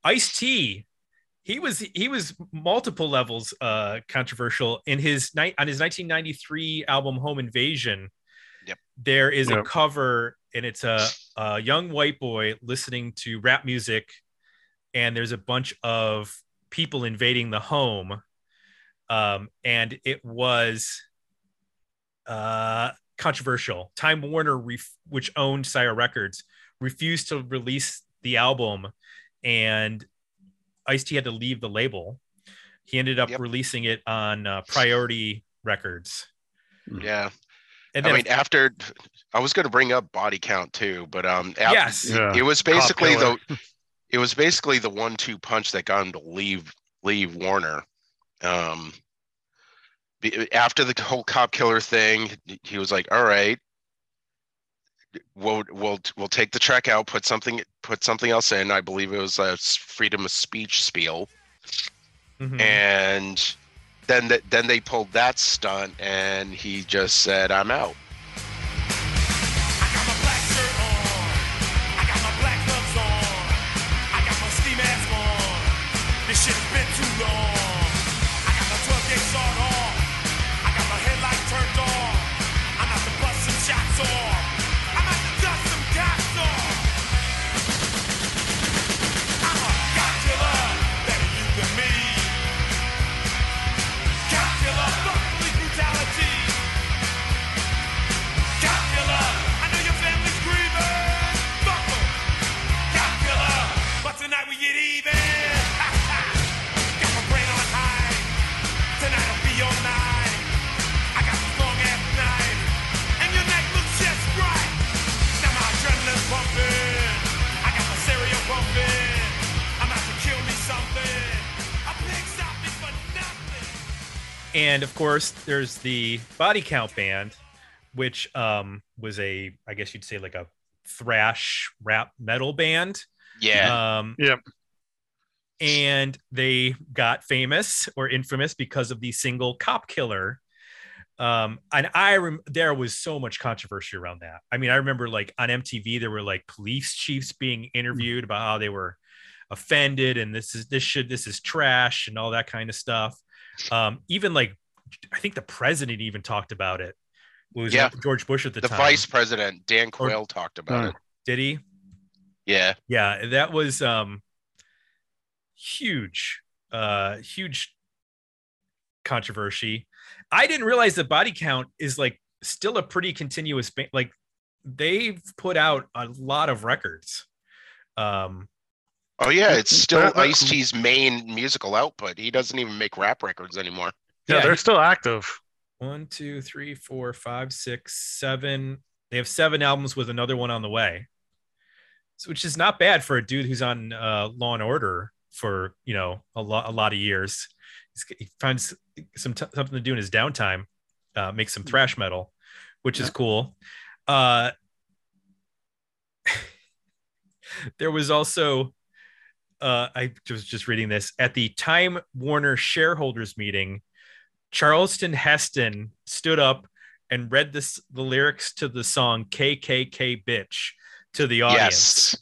Ice T, he was he was multiple levels uh controversial in his night on his 1993 album home invasion Yep. there is a cover and it's a, a young white boy listening to rap music and there's a bunch of people invading the home um and it was uh controversial time warner ref- which owned sire records refused to release the album and Ice T had to leave the label. He ended up Yep. releasing it on uh, Priority Records. Yeah. And I then, mean, after I was going to bring up body count too, but um, ap- yes, Yeah. it was basically the it was basically the one-two punch that got him to leave leave Warner. Um, be- after the whole cop killer thing, he was like, "All right, we'll we'll we'll take the track out, put something put something else in." I believe it was a freedom of speech spiel, Mhm. and then th- then they pulled that stunt, and he just said, "I'm out." And of course, there's the Body Count Band, which um, was a, I guess you'd say, like a thrash rap metal band. Yeah, Um, Yep. and they got famous or infamous because of the single "Cop Killer." Um, and I rem- there was so much controversy around that. I mean, I remember like on MTV there were like police chiefs being interviewed about how they were offended and this is this should this is trash and all that kind of stuff. Um, even like I think the president even talked about it. It was Yeah. George Bush at the, the time. The vice president Dan Quayle talked about Oh. it. Did he? Yeah, yeah that was um huge uh huge controversy i didn't realize that body count is like still a pretty continuous ba- like they've put out a lot of records um Oh yeah, it's still That- that- Ice T's main musical output. He doesn't even make rap records anymore. Yeah, Yeah, they're still active. one two three four five six seven they have seven albums with another one on the way so, which is not bad for a dude who's on uh law and order for you know a lot a lot of years He's, he finds some t- something to do in his downtime uh make some thrash metal which is cool uh there was also uh i was just reading this at the time warner shareholders meeting Charleston Heston stood up and read this the lyrics to the song KKK bitch to the audience.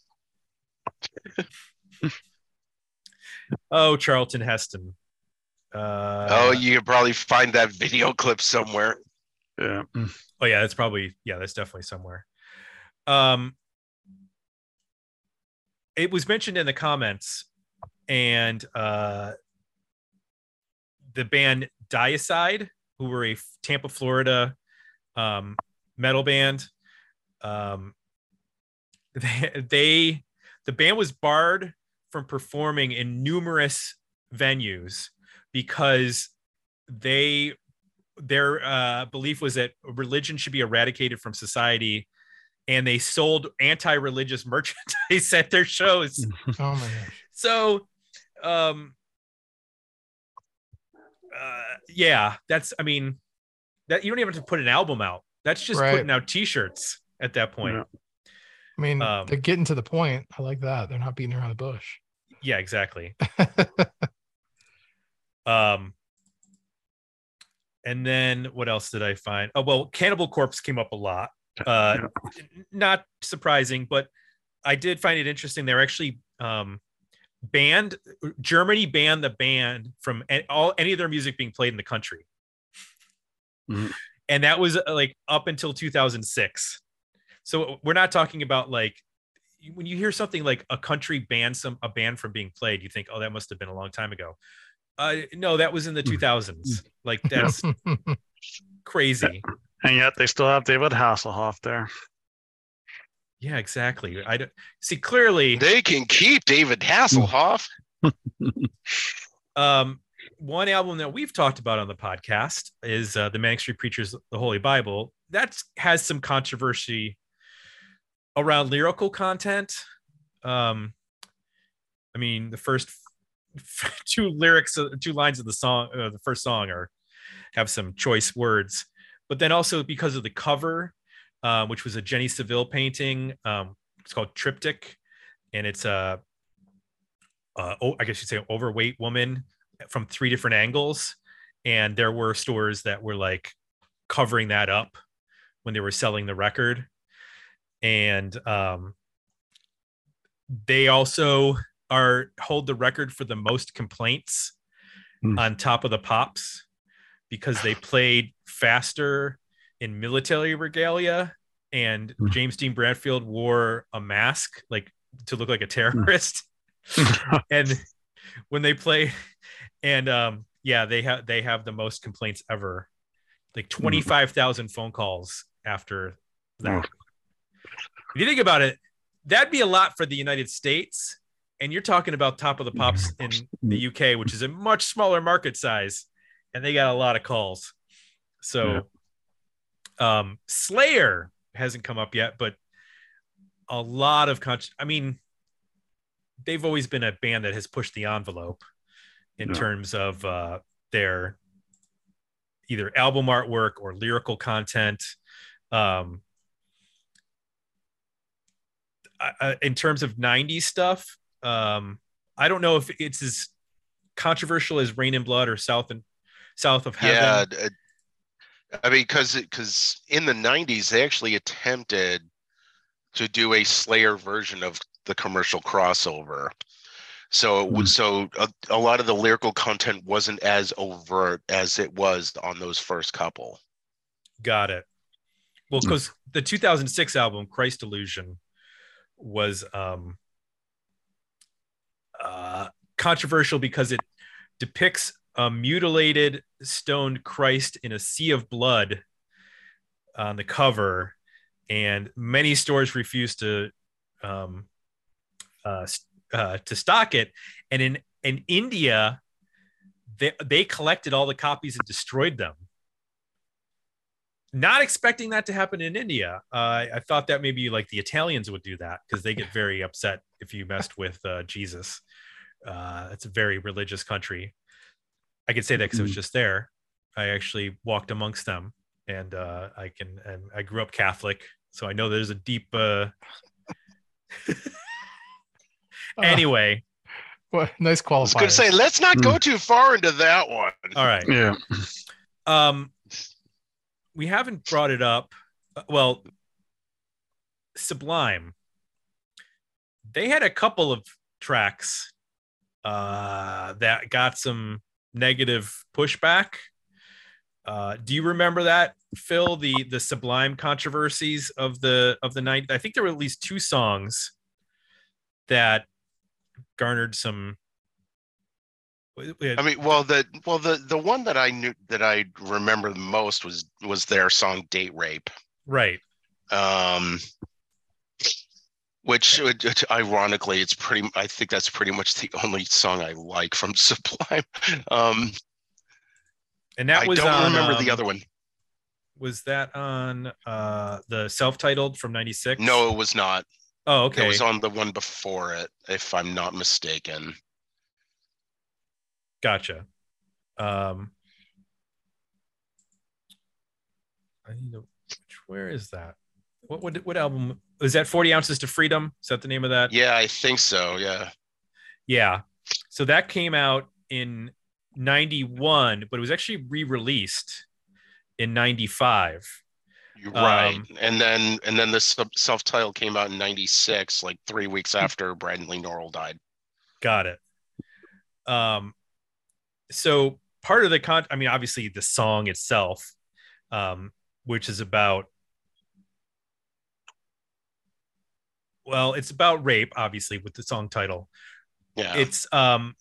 Yes. Oh, Charlton Heston. Uh, oh, you could probably find that video clip somewhere. Yeah. oh yeah, that's probably yeah, that's definitely somewhere. Um, it was mentioned in the comments, and uh, the band Deicide, who were a Tampa, Florida um, metal band, um, they, they the band was barred from performing in numerous venues because they their uh, belief was that religion should be eradicated from society and they sold anti-religious merchandise at their shows Oh my gosh. so um uh yeah that's i mean that you don't even have to put an album out that's just Right. putting out t-shirts at that point Yeah. I mean, Um, they're getting to the point. I like that. They're not beating around the bush. yeah exactly um and then what else did i find oh well cannibal corpse came up a lot uh not surprising but i did find it interesting they're actually um banned Germany banned the band from all any of their music being played in the country. Mhm. And that was uh, like up until 2006. So we're not talking about like when you hear something like a country banned some a band from being played, you think, oh, that must have been a long time ago. Uh, no, that was in the 2000s. Like that's crazy. And yet they still have David Hasselhoff there. Yeah, exactly. I don't see clearly. They can keep David Hasselhoff. Um, one album that we've talked about on the podcast is uh, the Manic Street Preachers, The Holy Bible. That has some controversy around lyrical content. Um, I mean, the first two lyrics, uh, two lines of the song, uh, the first song, are have some choice words, but then also because of the cover, uh, which was a Jenny Saville painting. Um, it's called Triptych, and it's a, uh, oh, I guess you'd say, an overweight woman from three different angles, and there were stores that were like covering that up when they were selling the record, and um, they also are hold the record for the most complaints Hmm. on top of the pops because they played faster in military regalia and Hmm. James Dean Bradfield wore a mask like to look like a terrorist. And when they play and um yeah they have they have the most complaints ever. Like 25,000 phone calls after that. If you think about it that'd be a lot for the United States and you're talking about top of the pops in the UK which is a much smaller market size and they got a lot of calls so um Slayer hasn't come up yet but a lot of con- I mean they've always been a band that has pushed the envelope in Yeah. terms of uh, their either album artwork or lyrical content. Um, I- I- in terms of 90s stuff, um, I don't know if it's as controversial as Reign in Blood or South and South of Heaven. Yeah, d- I mean, because because in the '90s they actually attempted to do a Slayer version of the commercial crossover. So it would so a, a lot of the lyrical content wasn't as overt as it was on those first couple. Got it. Well, because the 2006 album Christ Illusion was um, uh, controversial because it depicts a mutilated stoned Christ in a sea of blood on the cover, and many stores refused to um, uh, uh, to stock it. And in in India, they they collected all the copies and destroyed them not expecting that to happen in India. Uh, I thought that maybe like the Italians would do that because they get very upset if you messed with uh, Jesus. Uh, it's a very religious country. I can say that because I was just there. I actually walked amongst them, and uh, I can. And I grew up Catholic, so I know there's a deep. Uh... anyway, Well, nice I was qualifier. going to say, let's not go too far into that one. all right. Yeah. Um, we haven't brought it up. Uh, Well, Sublime. They had a couple of tracks uh, that got some negative pushback. Uh, do you remember that, Phil? The the Sublime controversies of the of the night. I think there were at least two songs that garnered some. I mean, well, the well the the one that I knew that I remember the most was was their song "Date Rape." right. um which, which ironically it's pretty i think that's pretty much the only song i like from sublime. Um And that i was don't on, remember the um, other one. was that on uh the self-titled from 96 no it was not. Oh okay. it was on the one before it if i'm not mistaken. Gotcha. Um i need to which- where is that? What what, what album is that 40 ounces to freedom? Is that the name of that? Yeah i think so yeah. Yeah. So that came out in 91 but it was actually re-released in 95 right. Um, and then and then the self-title came out in 96 like three weeks after bradley nowell died. Got it. Um, so part of the con, I mean, obviously the song itself, um, which is about, well, it's about rape, obviously, with the song title. Yeah. It's um,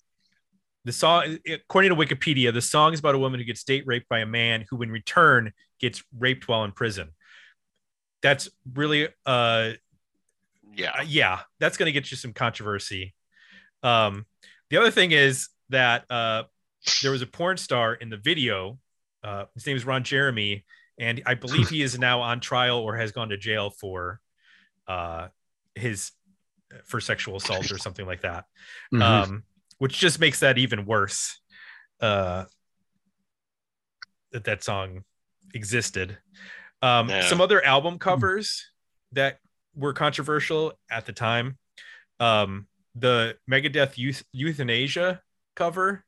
the song, according to Wikipedia, the song is about a woman who gets date raped by a man who, in return, gets raped while in prison. That's really, uh, yeah. uh, yeah, that's going to get you some controversy. Um, the other thing is that uh, there was a porn star in the video. Uh, his name is Ron Jeremy, and I believe he is now on trial or has gone to jail for uh, his for sexual assault or something like that. Mhm. Um, which just makes that even worse. Uh, that that song existed. Um, Yeah. Some other album covers that were controversial at the time. Um, the Megadeth Youthanasia cover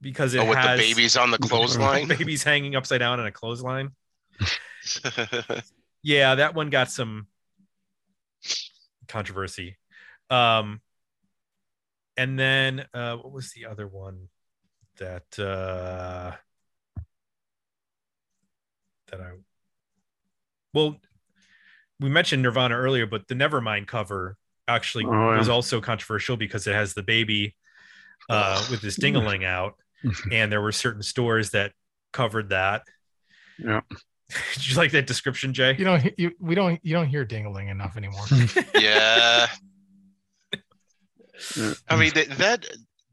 because it oh, with has the babies on the clothesline. babies hanging upside down on a clothesline. Yeah, that one got some controversy. Um, and then uh, what was the other one that uh, that I well we mentioned Nirvana earlier, but the Nevermind cover actually Oh, yeah. was also controversial because it has the baby uh, with his dingaling out, and there were certain stores that covered that. Yeah. Did you like that description, Jay? You know, you, we don't you don't hear dingling enough anymore. yeah. Yeah. I mean that that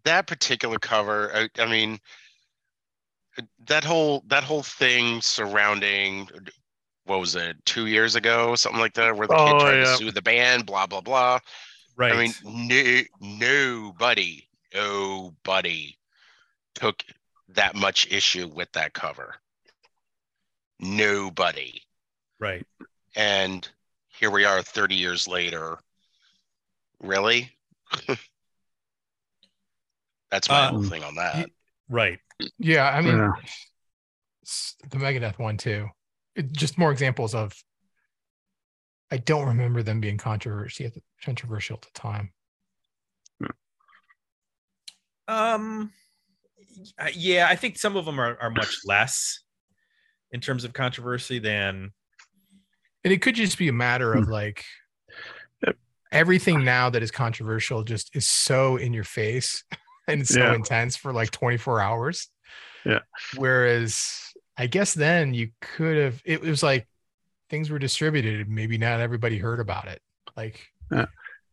that particular cover. I, I mean, that whole that whole thing surrounding what was it two years ago something like that where the kid Oh, tried yeah. to sue the band blah blah blah Right. i mean no, nobody nobody took that much issue with that cover nobody right. and here we are 30 years later really that's my Uh, whole thing on that Right. yeah, I mean, Yeah. the Megadeth one too. It, just more examples of. I don't remember them being controversy at the, controversial at the time. Um, yeah, I think some of them are, are much less in terms of controversy than And it could just be a matter of hmm. like everything now that is controversial just is so in your face and it's so Yeah. intense for like 24 hours. Yeah. Whereas I guess then you could have, it was like things were distributed. and Maybe not everybody heard about it. Like,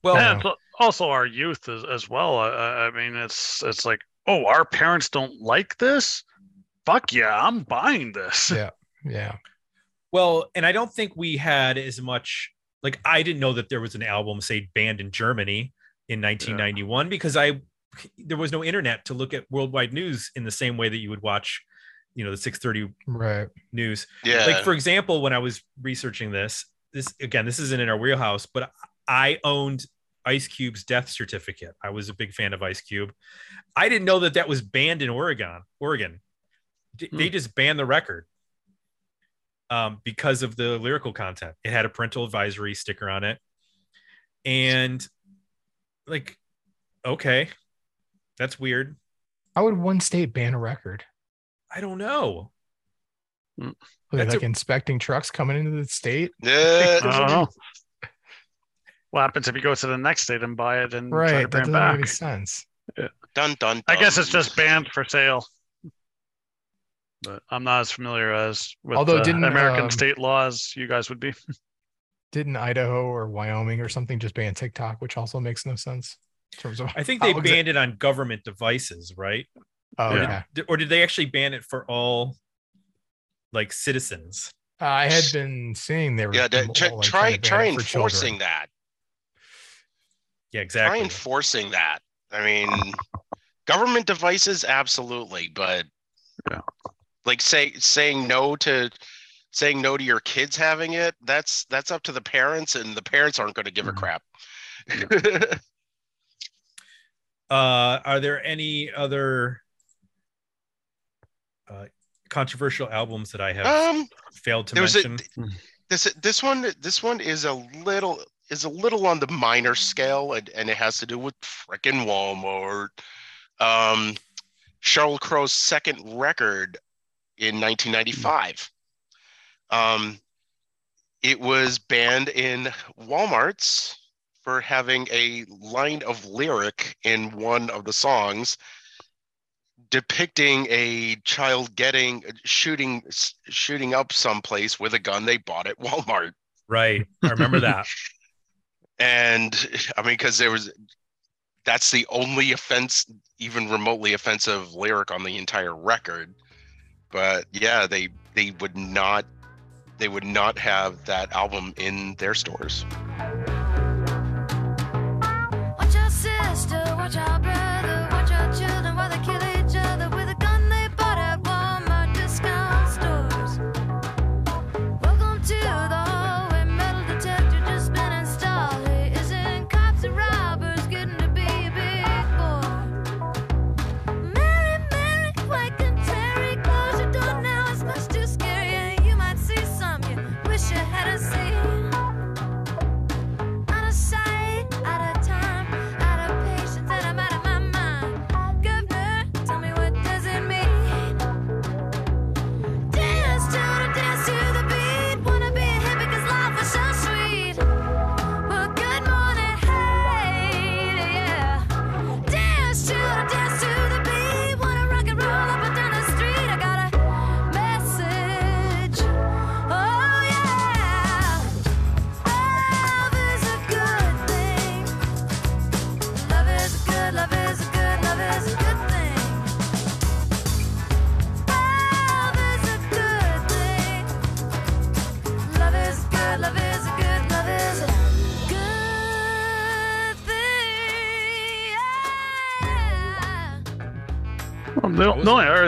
well, Yeah. and pl- also our youth as, as well. I- I, I mean, it's it's like, oh, our parents don't like this. Fuck yeah, I'm buying this. Yeah. yeah. well, and I don't think we had as much like I didn't know that there was an album say banned in Germany in 1991 because I there was no internet to look at worldwide news in the same way that you would watch, you know, the 630 Right. news. yeah like for example when i was researching this this again this isn't in our wheelhouse but i owned ice cube's death certificate i was a big fan of ice cube i didn't know that that was banned in oregon oregon D- they just banned the record um, because of the lyrical content it had a parental advisory sticker on it and like okay that's weird How would one state ban a record? i don't know Were they That's like a- inspecting trucks coming into the state? Yeah, I don't know. What happens if you go to the next state and buy it and try to Right. That bring it doesn't make back? any sense. dun dun I guess it's just banned for sale. But I'm not as familiar as with Although the didn't, American um, state laws you guys would be. Didn't Idaho or Wyoming or something just ban TikTok, which also makes no sense in terms of i think they banned it on government devices right Oh, Yeah. Did- or did they actually ban it for all like citizens Uh, I had been seeing they were yeah m- d- try like, try, trying to try it children. enforcing that yeah try exactly enforcing that i mean government devices absolutely but Yeah. Like say saying no to saying no to your kids having it that's that's up to the parents and the parents aren't going to give a crap. Uh are there any other uh controversial albums that i have um failed to was a- mention? this this one this one is a little is a little on the minor scale, and, and it has to do with frickin' Walmart. Um, Sheryl Crow's second record in 1995. Um, it was banned in Walmarts for having a line of lyric in one of the songs depicting a child getting shooting shooting up someplace with a gun they bought at Walmart. Right. I remember that. And I mean, because there was that's the only offense, even remotely offensive lyric on the entire record. But yeah, they they would not they would not have that album in their stores.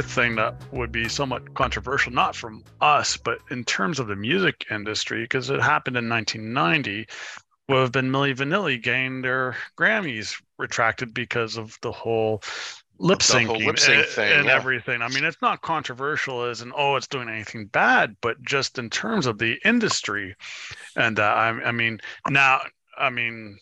Other thing that would be somewhat controversial, not from us, but in terms of the music industry, because it happened in 1990, would have been Milli Vanilli getting their Grammys retracted because of the whole lip syncing and, thing, and yeah. everything. I mean, it's not controversial as in oh, it's doing anything bad, but just in terms of the industry, and uh, I, I mean, now, I mean,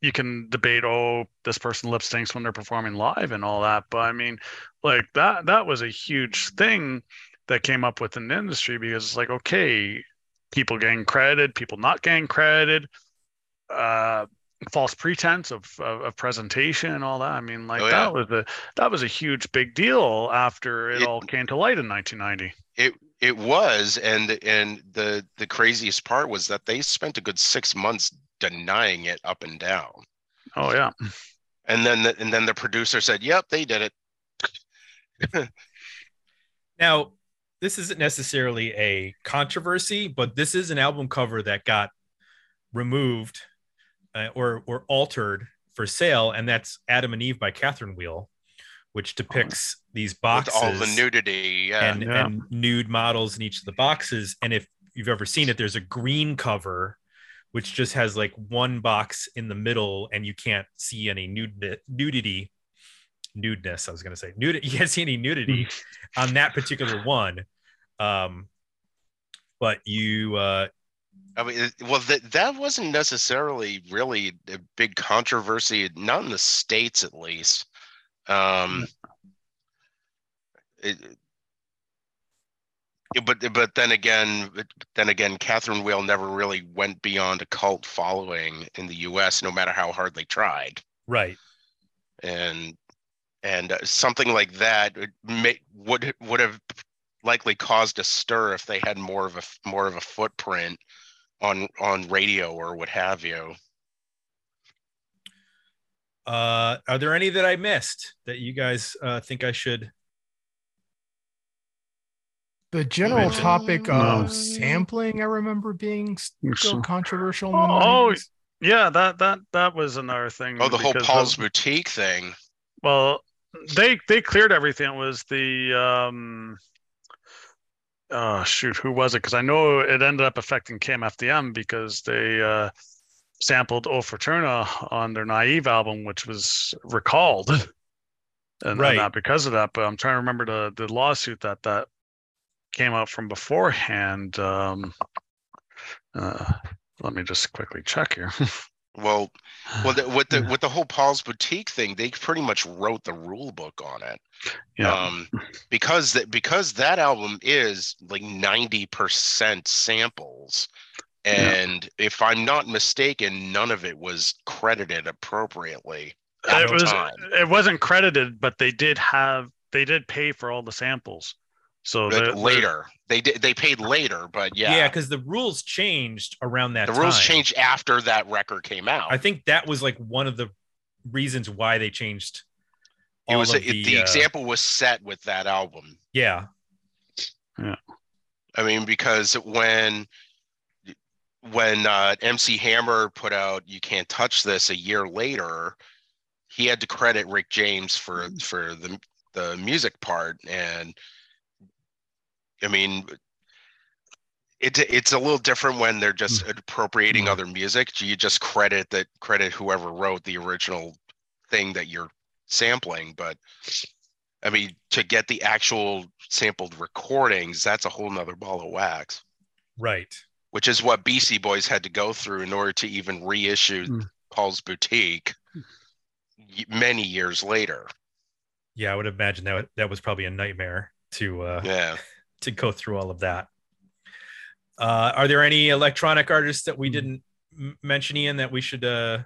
you can debate oh, this person lip syncs when they're performing live and all that, but I mean, like that that was a huge thing that came up within the industry because it's like okay people getting credited people not getting credited uh false pretense of, of, of presentation and all that. I mean like Oh, that was a that was a huge big deal after it, It- all came to light in 1990 It it was, and and the the craziest part was that they spent a good six months denying it up and down, oh yeah and then the, and then the producer said, "Yep, they did it." Now, this isn't necessarily a controversy, but this is an album cover that got removed uh, or or altered for sale, and that's Adam and Eve by Catherine Wheel, which depicts these With boxes all the nudity, yeah. and, Yeah. and nude models in each of the boxes. And if you've ever seen it, there's a green cover which just has like one box in the middle, and you can't see any nude nudity. Nudeness, I was gonna say nudity. You can't see any nudity on that particular one. Um, but you uh I mean, well, that that wasn't necessarily really a big controversy, not in the states at least. Um, it, it- but but then again, then again, Catherine Wheel never really went beyond a cult following in the U.S. No matter how hard they tried, right. and and uh, something like that would may, would would have likely caused a stir if they had more of a more of a footprint on on radio or what have you. Uh are there any that I missed that you guys uh think I should The general Mention- topic No. of sampling, I remember being still So- controversial. In the Oh, yeah that that that was another thing Oh, the whole Paul's of- Boutique thing. Well, they they cleared everything. It was the um oh shoot, who was it? Because I know it ended up affecting KMFDM because they uh sampled O Fortuna on their Naive album, which was recalled. And, and Right. not because of that, but I'm trying to remember the the lawsuit that that came out from beforehand. Um uh Let me just quickly check here. Well, well, the, with the with the whole Paul's Boutique thing, they pretty much wrote the rule book on it. yeah. Um, because that because that album is like ninety percent samples, Yeah. and if I'm not mistaken, none of it was credited appropriately at it was time. it wasn't credited, but they did have they did pay for all the samples. So Like, they're- they're- later, they did they paid later, but yeah, Yeah, because the rules changed around that the rules changed after that record came out. I think that was like one of the reasons why they changed. it was of it, the, the uh, example was set with that album. Yeah, yeah, I mean, because when when uh, MC Hammer put out "You Can't Touch This" a year later, he had to credit Rick James for for the the music part, and I mean, it it's a little different when they're just appropriating other music. Do You just credit that credit whoever wrote the original thing that you're sampling, but I mean, to get the actual sampled recordings, that's a whole nother ball of wax, right. which is what Beastie Boys had to go through in order to even reissue Hmm. Paul's Boutique many years later. Yeah, I would imagine that that was probably a nightmare to uh, Yeah. To go through all of that. Uh, are there any electronic artists that we didn't m- mention, Ian, that we should uh,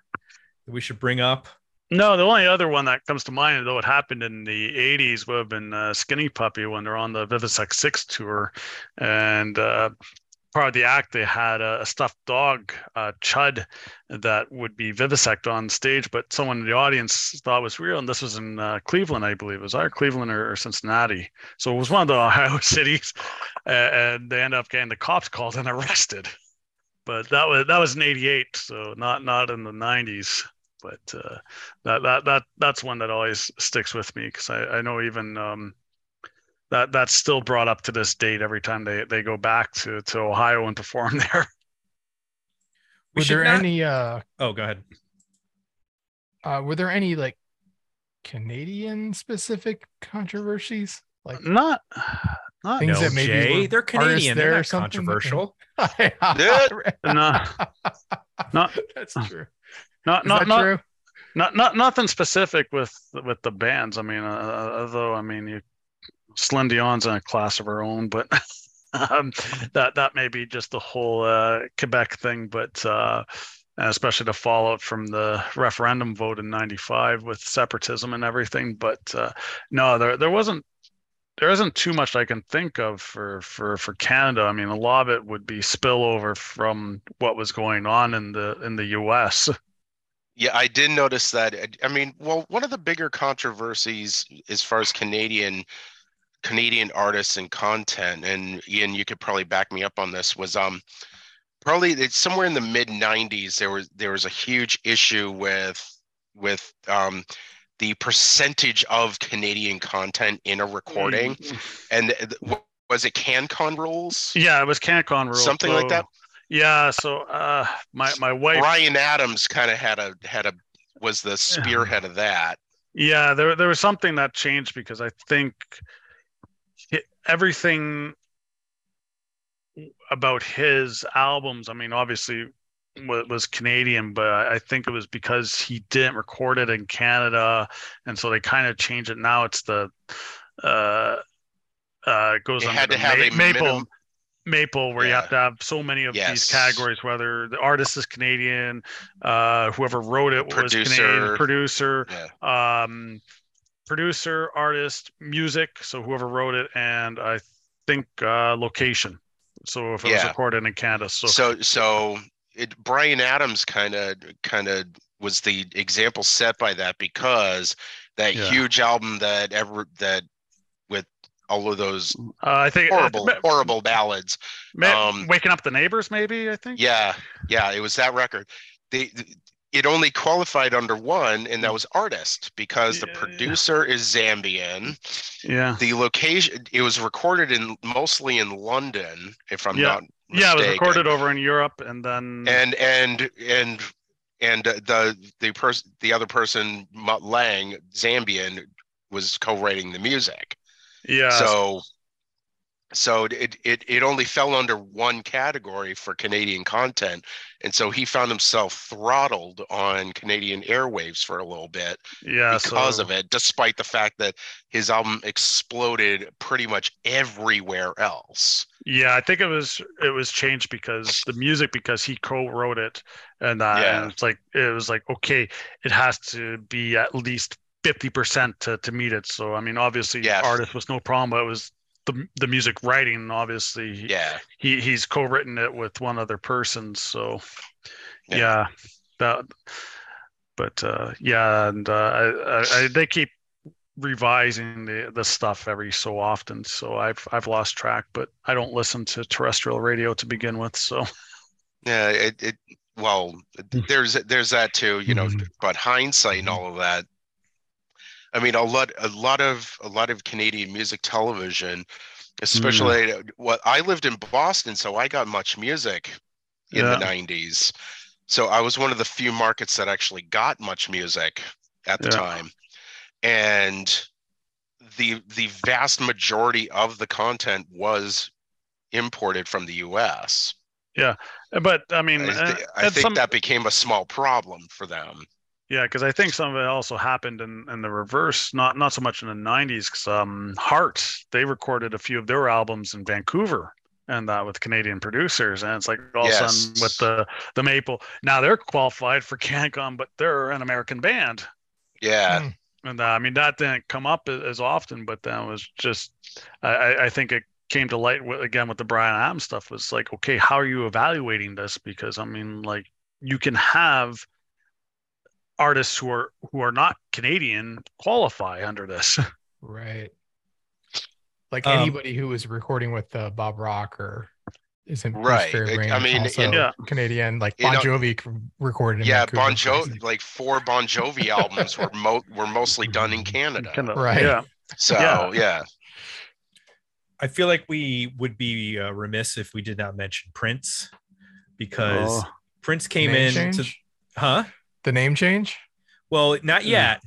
that we should bring up? No, the only other one that comes to mind, though it happened in the 80s, would have been uh, Skinny Puppy when they're on the Vivisect 6 tour. And uh, part of the act, they had a, a stuffed dog, uh, Chud, that would be Vivisect on stage, but someone in the audience thought was real. And this was in uh, Cleveland, I believe. It was either Cleveland or, or Cincinnati. So it was one of the Ohio cities. And they ended up getting the cops called and arrested. But that was that was in '88, so not not in the '90s but uh, that that that that's one that always sticks with me because I, I know even um, that that's still brought up to this date every time they, they go back to, to Ohio and perform there. We Were there not- any uh Oh, go ahead. uh were there any like Canadian specific controversies? Like Not not Things No, that maybe Jay, they're Canadian. They're or not something that- controversial. not not That's true. not Is not that not, true? not not nothing specific with with the bands. I mean, uh, although I mean, you, Celine Dion's in a class of her own, but um, that that may be just the whole uh, Quebec thing. But uh, especially the fallout from the referendum vote in '95 with separatism and everything. But uh, no, there there wasn't. There isn't too much I can think of for, for, for Canada. I mean, a lot of it would be spillover from what was going on in the in the U.S. Yeah, I did notice that. I mean, well, one of the bigger controversies as far as Canadian Canadian artists and content, and Ian, you could probably back me up on this, was um probably it's somewhere in the mid '90s. There was there was a huge issue with with um the percentage of Canadian content in a recording, and th- th- was it CanCon rules? Yeah, it was CanCon rules. Something like that? Yeah, so uh my my wife Bryan Adams kind of had a had a was the spearhead of that. yeah, there there was something that changed because I think hi- everything about his albums, I mean obviously wa- was Canadian, but I think it was because he didn't record it in Canada and so they kind of changed it now it's the uh uh it goes It under the Ma- maple minimum- maple where you have to have so many of these categories whether the artist is canadian uh whoever wrote it was canadian Producer. producer Yeah. um producer artist music so whoever wrote it and i think uh location. So if it was recorded in canada so, so so it bryan adams kind of kind of was the example set by that because that Yeah. huge album that ever that with all of those uh, i think horrible uh, horrible ballads ma- um, waking up the neighbors maybe i think? Yeah yeah it was that record. They it only qualified under one and that was artist because the Yeah. producer is zambian. Yeah. The location it was recorded in mostly in london if i'm Yeah. not yeah it was recorded over in europe and then and and and and uh, the the person the other person Mutt Lange Zambian was co-writing the music. Yeah so so it, it it only fell under one category for Canadian content, and so he found himself throttled on Canadian airwaves for a little bit Yeah, because so, of it, despite the fact that his album exploded pretty much everywhere else. Yeah, I think it was it was changed because the music because he co-wrote it, and, uh, Yeah. and it's like it was like okay, it has to be at least fifty percent to to meet it. So I mean, obviously, Yeah. artist was no problem, but it was the the music writing. Obviously, Yeah, he he's co-written it with one other person. So Yeah. yeah, that. But uh, yeah, and uh, I, I, they keep revising the the stuff every so often so i've i've lost track but i don't listen to terrestrial radio to begin with so yeah. It it well, there's there's that too, you know. Mhm. But hindsight and all of that. I mean, a lot a lot of a lot of Canadian music television, especially what I lived in Boston, so I got MuchMusic in the 90s. So I was one of the few markets that actually got MuchMusic at the Yeah. time. And the the vast majority of the content was imported from the US. Yeah, but i mean I, uh, thi- I think some- that became a small problem for them. Yeah because i think some of it also happened in in the reverse not not so much in the 90s because um heart they recorded a few of their albums in vancouver and that with canadian producers and it's like all of a sudden with the the maple now they're qualified for CanCon, but they're an american band Yeah. Mm. And uh, I mean that didn't come up as often, but then it was just I, I- I think it came to light with, again with the Bryan Adams stuff was like, okay, how are you evaluating this? Because I mean, like you can have artists who are who are not Canadian qualify under this. Right. Like Um, anybody who was recording with uh, Bob Rock or isn't Bruce Right. Fairbairn I mean, also yeah. Canadian, like Bon know- Jovi c- recorded in Yeah, Vancouver, Bon Jovi, like four Bon Jovi albums were mo- were mostly done in Canada. Kind of- Right. Yeah. So Yeah. yeah, I feel like we would be uh, remiss if we did not mention Prince because Oh. Prince came Name in to, huh? The name change. Well, not Yeah. yet.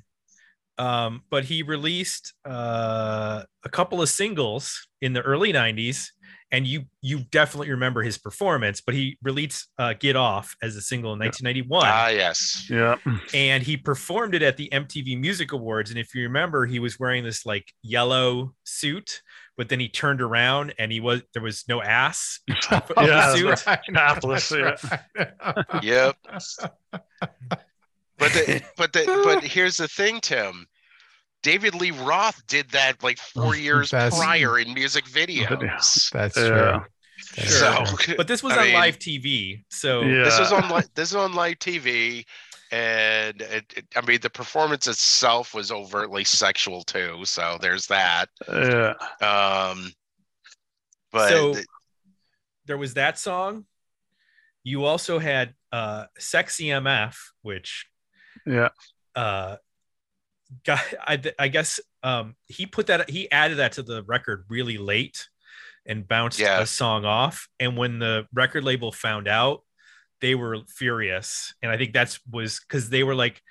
Um, but he released uh, a couple of singles in the early 90s and you you definitely remember his performance, but he released uh, Get Off as a single in 1991 ah yes, Yeah. and he performed it at the MTV Music Awards. And if you remember, he was wearing this like yellow suit, but then he turned around and he was there was no ass. of the Yeah, suit. that's right. Topless, That's right. yep. But the, but the, but here's the thing, Tim. David Lee Roth did that like four years That's- prior in music videos. That's Yeah. true. That's So, true. But this was I on mean, live TV, so Yeah. this is on li- this is on live TV, and it, it- I mean the performance itself was overtly sexual too. So there's that. Yeah. Um, but So- th- there was that song. You also had uh Sexy MF, which Yeah. uh got I, I guess um he put that he added that to the record really late and bounced Yeah. a song off. And when the record label found out they were furious. And i think that's was because they were like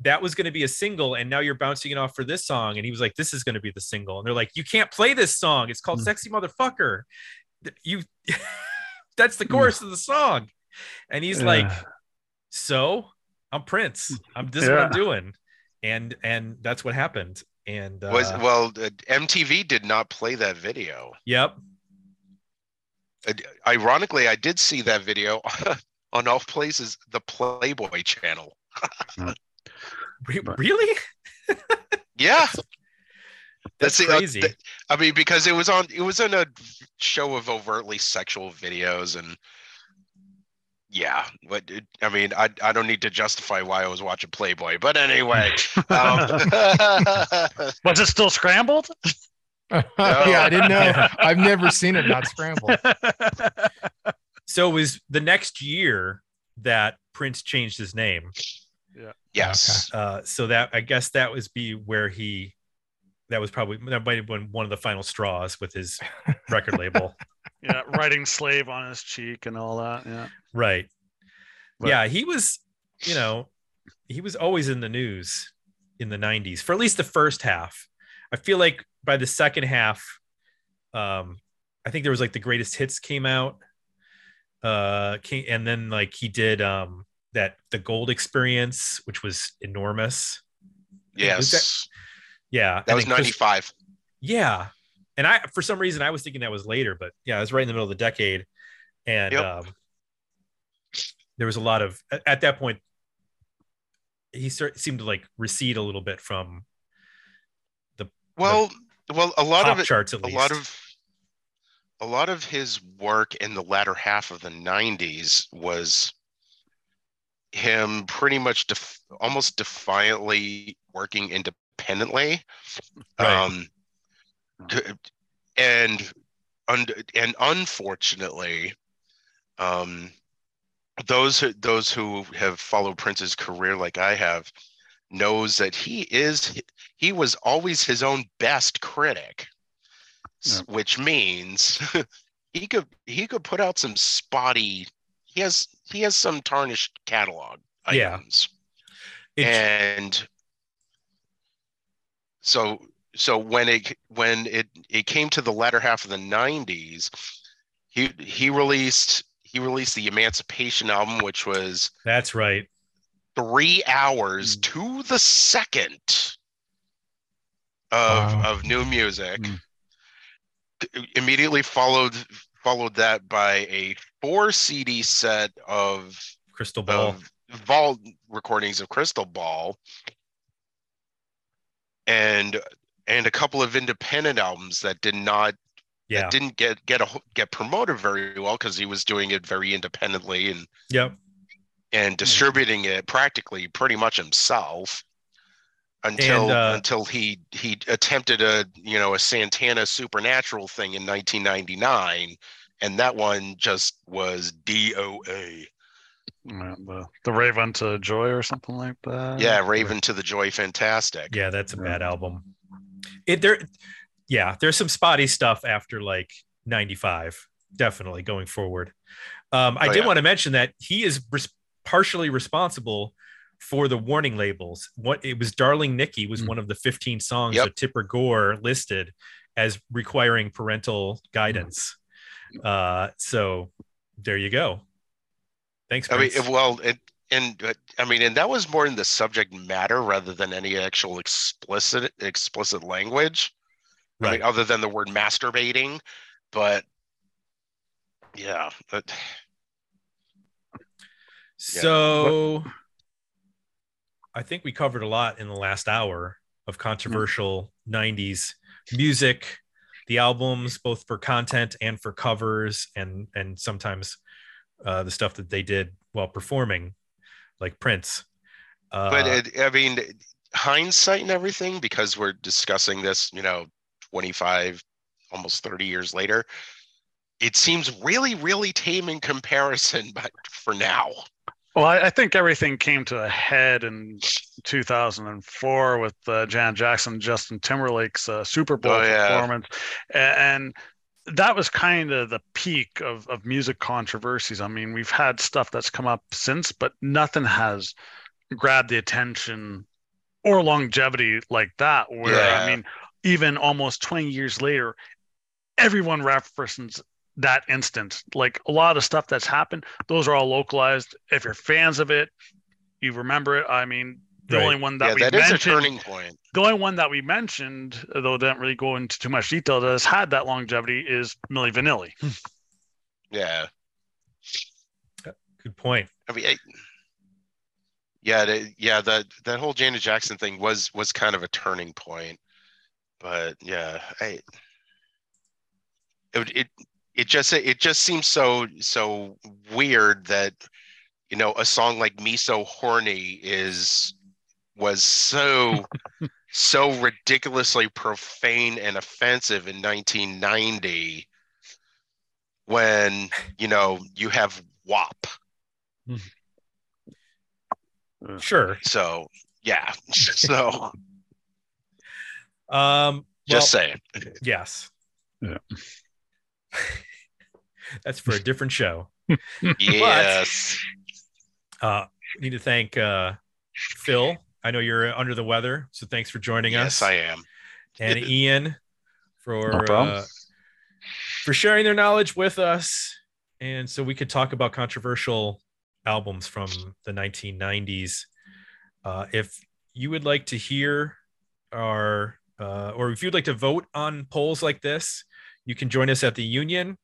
that was going to be a single and now you're bouncing it off for this song. And he was like this is going to be the single. And they're like you can't play this song. It's called Mm. sexy motherfucker. You that's the chorus of the song. And he's like so i'm prince. I'm this is what i'm doing and and that's what happened. And uh, was well uh, MTV did not play that video. yep. Uh, Ironically, I did see that video on all places the Playboy channel. Re- really? Yeah, that's the- uh, crazy. the- I mean, because it was on it was on a show of overtly sexual videos and yeah, but I mean, I I don't need to justify why I was watching Playboy, but anyway. um, Was it still scrambled? yeah, I didn't know. I've never seen it not scrambled. so it was the next year that prince changed his name Yeah. yes, uh so that i guess that was be where he that was probably that might have been one of the final straws with his record label yeah, writing slave on his cheek and all that. Yeah. right But- yeah he was you know he was always in the news in the 90s for at least the first half i feel like by the second half um i think there was like the greatest hits came out uh came, and then like he did um that the gold experience which was enormous Yes, Was yeah that was then Chris- 95. yeah and i for some reason i was thinking that was later but yeah it was right in the middle of the decade and Yep. um there was a lot of at, at that point he start, seemed to like recede a little bit from the Well, well, a lot of it, charts at a least lot of a lot of his work in the latter half of the 90s was him pretty much def- almost defiantly working independently Right. um and and unfortunately um those who- those who have followed Prince's career like I have knows that he is he was always his own best critic s- which means he could he could put out some spotty he has he has some tarnished catalog items. It- and so so when it when it it came to the latter half of the 90s he he released he released the emancipation album which was that's right three hours Mm. to the second of Wow. of new music. Mm. Immediately followed followed that by a four CD set of crystal ball of vault recordings of Crystal Ball, and and a couple of independent albums that did not yeah that didn't get get a, get promoted very well because he was doing it very independently and yep and distributing it practically pretty much himself until And, uh, until he he attempted a you know a Santana supernatural thing in 1999 and that one just was DOA. The the Raven to Joy or something like that. Yeah, Raven to the Joy Fantastic. yeah that's a bad album it there yeah there's some spotty stuff after like 95 definitely going forward um i Oh, did yeah. want to mention that he is res- partially responsible for the warning labels what it was darling nikki was Mm. one of the 15 songs Yep. that tipper gore listed as requiring parental guidance uh so there you go thanks I mean, well, it, and uh, I mean, and that was more in the subject matter rather than any actual explicit explicit language. I right. mean, other than the word masturbating, but yeah, but So I think we covered a lot in the last hour of controversial 90s music, the albums, both for content and for covers, and and sometimes uh, the stuff that they did while performing, like Prince. Uh, but it, I mean, hindsight and everything, because we're discussing this, you know, 25, almost 30 years later, it seems really, really tame in comparison, but for now. Well, I, I think everything came to a head in 2004 with uh, Janet Jackson, Justin Timberlake's uh, Super Bowl Oh, yeah. performance, A- and that was kind of the peak of of music controversies. I mean, we've had stuff that's come up since, but nothing has grabbed the attention or longevity like that. Where Yeah. I mean, even almost 20 years later, everyone references that instant. Like a lot of stuff that's happened, those are all localized. If you're fans of it, you remember it. I mean, the Right. only one that yeah, we that is a mentioned, turning point. the only one that we mentioned, though didn't really go into too much detail, that has had that longevity is Milli Vanilli. Hmm. Yeah. good point. I mean, I, yeah, the, yeah, that that whole Janet Jackson thing was was kind of a turning point, but yeah, I it it, it just it just seems so so weird that you know a song like "Me So Horny" is was so so ridiculously profane and offensive in 1990 when you know you have WAP. Sure. So yeah, so Um, just well, saying. yes. Yeah. That's for a different show. Yes. Uh, need to thank uh, Phil. I know you're under the weather, so thanks for joining Yes, us. Yes, I am. and Ian for No uh, for sharing their knowledge with us. And so we could talk about controversial albums from the 1990s. Uh, if you would like to hear our, uh, or if you'd like to vote on polls like this, you can join us at the Union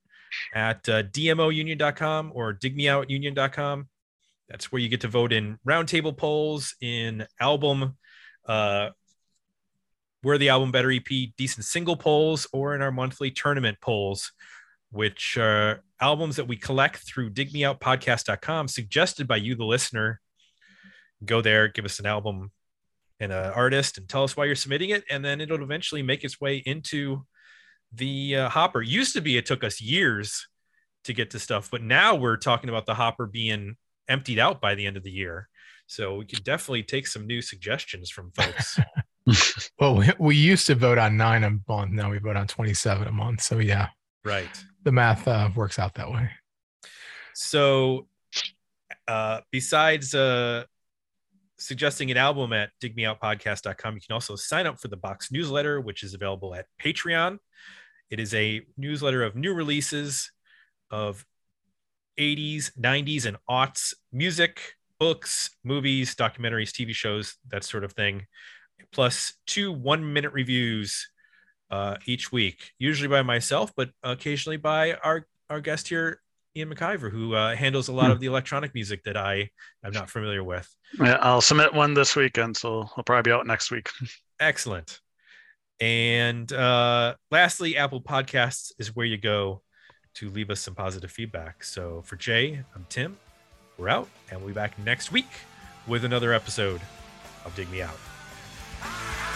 at uh, dmounion.com or digmeoutunion.com. That's where you get to vote in roundtable polls, in album, uh, where the album better EP, decent single polls, or in our monthly tournament polls, which are albums that we collect through digmeoutpodcast.com, suggested by you, the listener. Go there, give us an album and an artist, and tell us why you're submitting it, and then it'll eventually make its way into the uh, hopper. Used to be it took us years to get to stuff, but now we're talking about the hopper being emptied out by the end of the year. So we could definitely take some new suggestions from folks. Well, we, we used to vote on nine a month. Now we vote on 27 a month. So yeah, right. the math uh, works out that way. So uh besides uh suggesting an album at digmeoutpodcast.com, you can also sign up for the box newsletter, which is available at Patreon. It is a newsletter of new releases of 80s, 90s, and aughts music, books, movies, documentaries, TV shows, that sort of thing, plus two one minute reviews uh, each week, usually by myself, but occasionally by our, our guest here, Ian McIver, who uh, handles a lot of the electronic music that I am not familiar with. Yeah, I'll submit one this weekend, so I'll probably be out next week. Excellent. And uh, lastly, Apple Podcasts is where you go to leave us some positive feedback. So for Jay, I'm Tim. We're out, and we'll be back next week with another episode of Dig Me Out.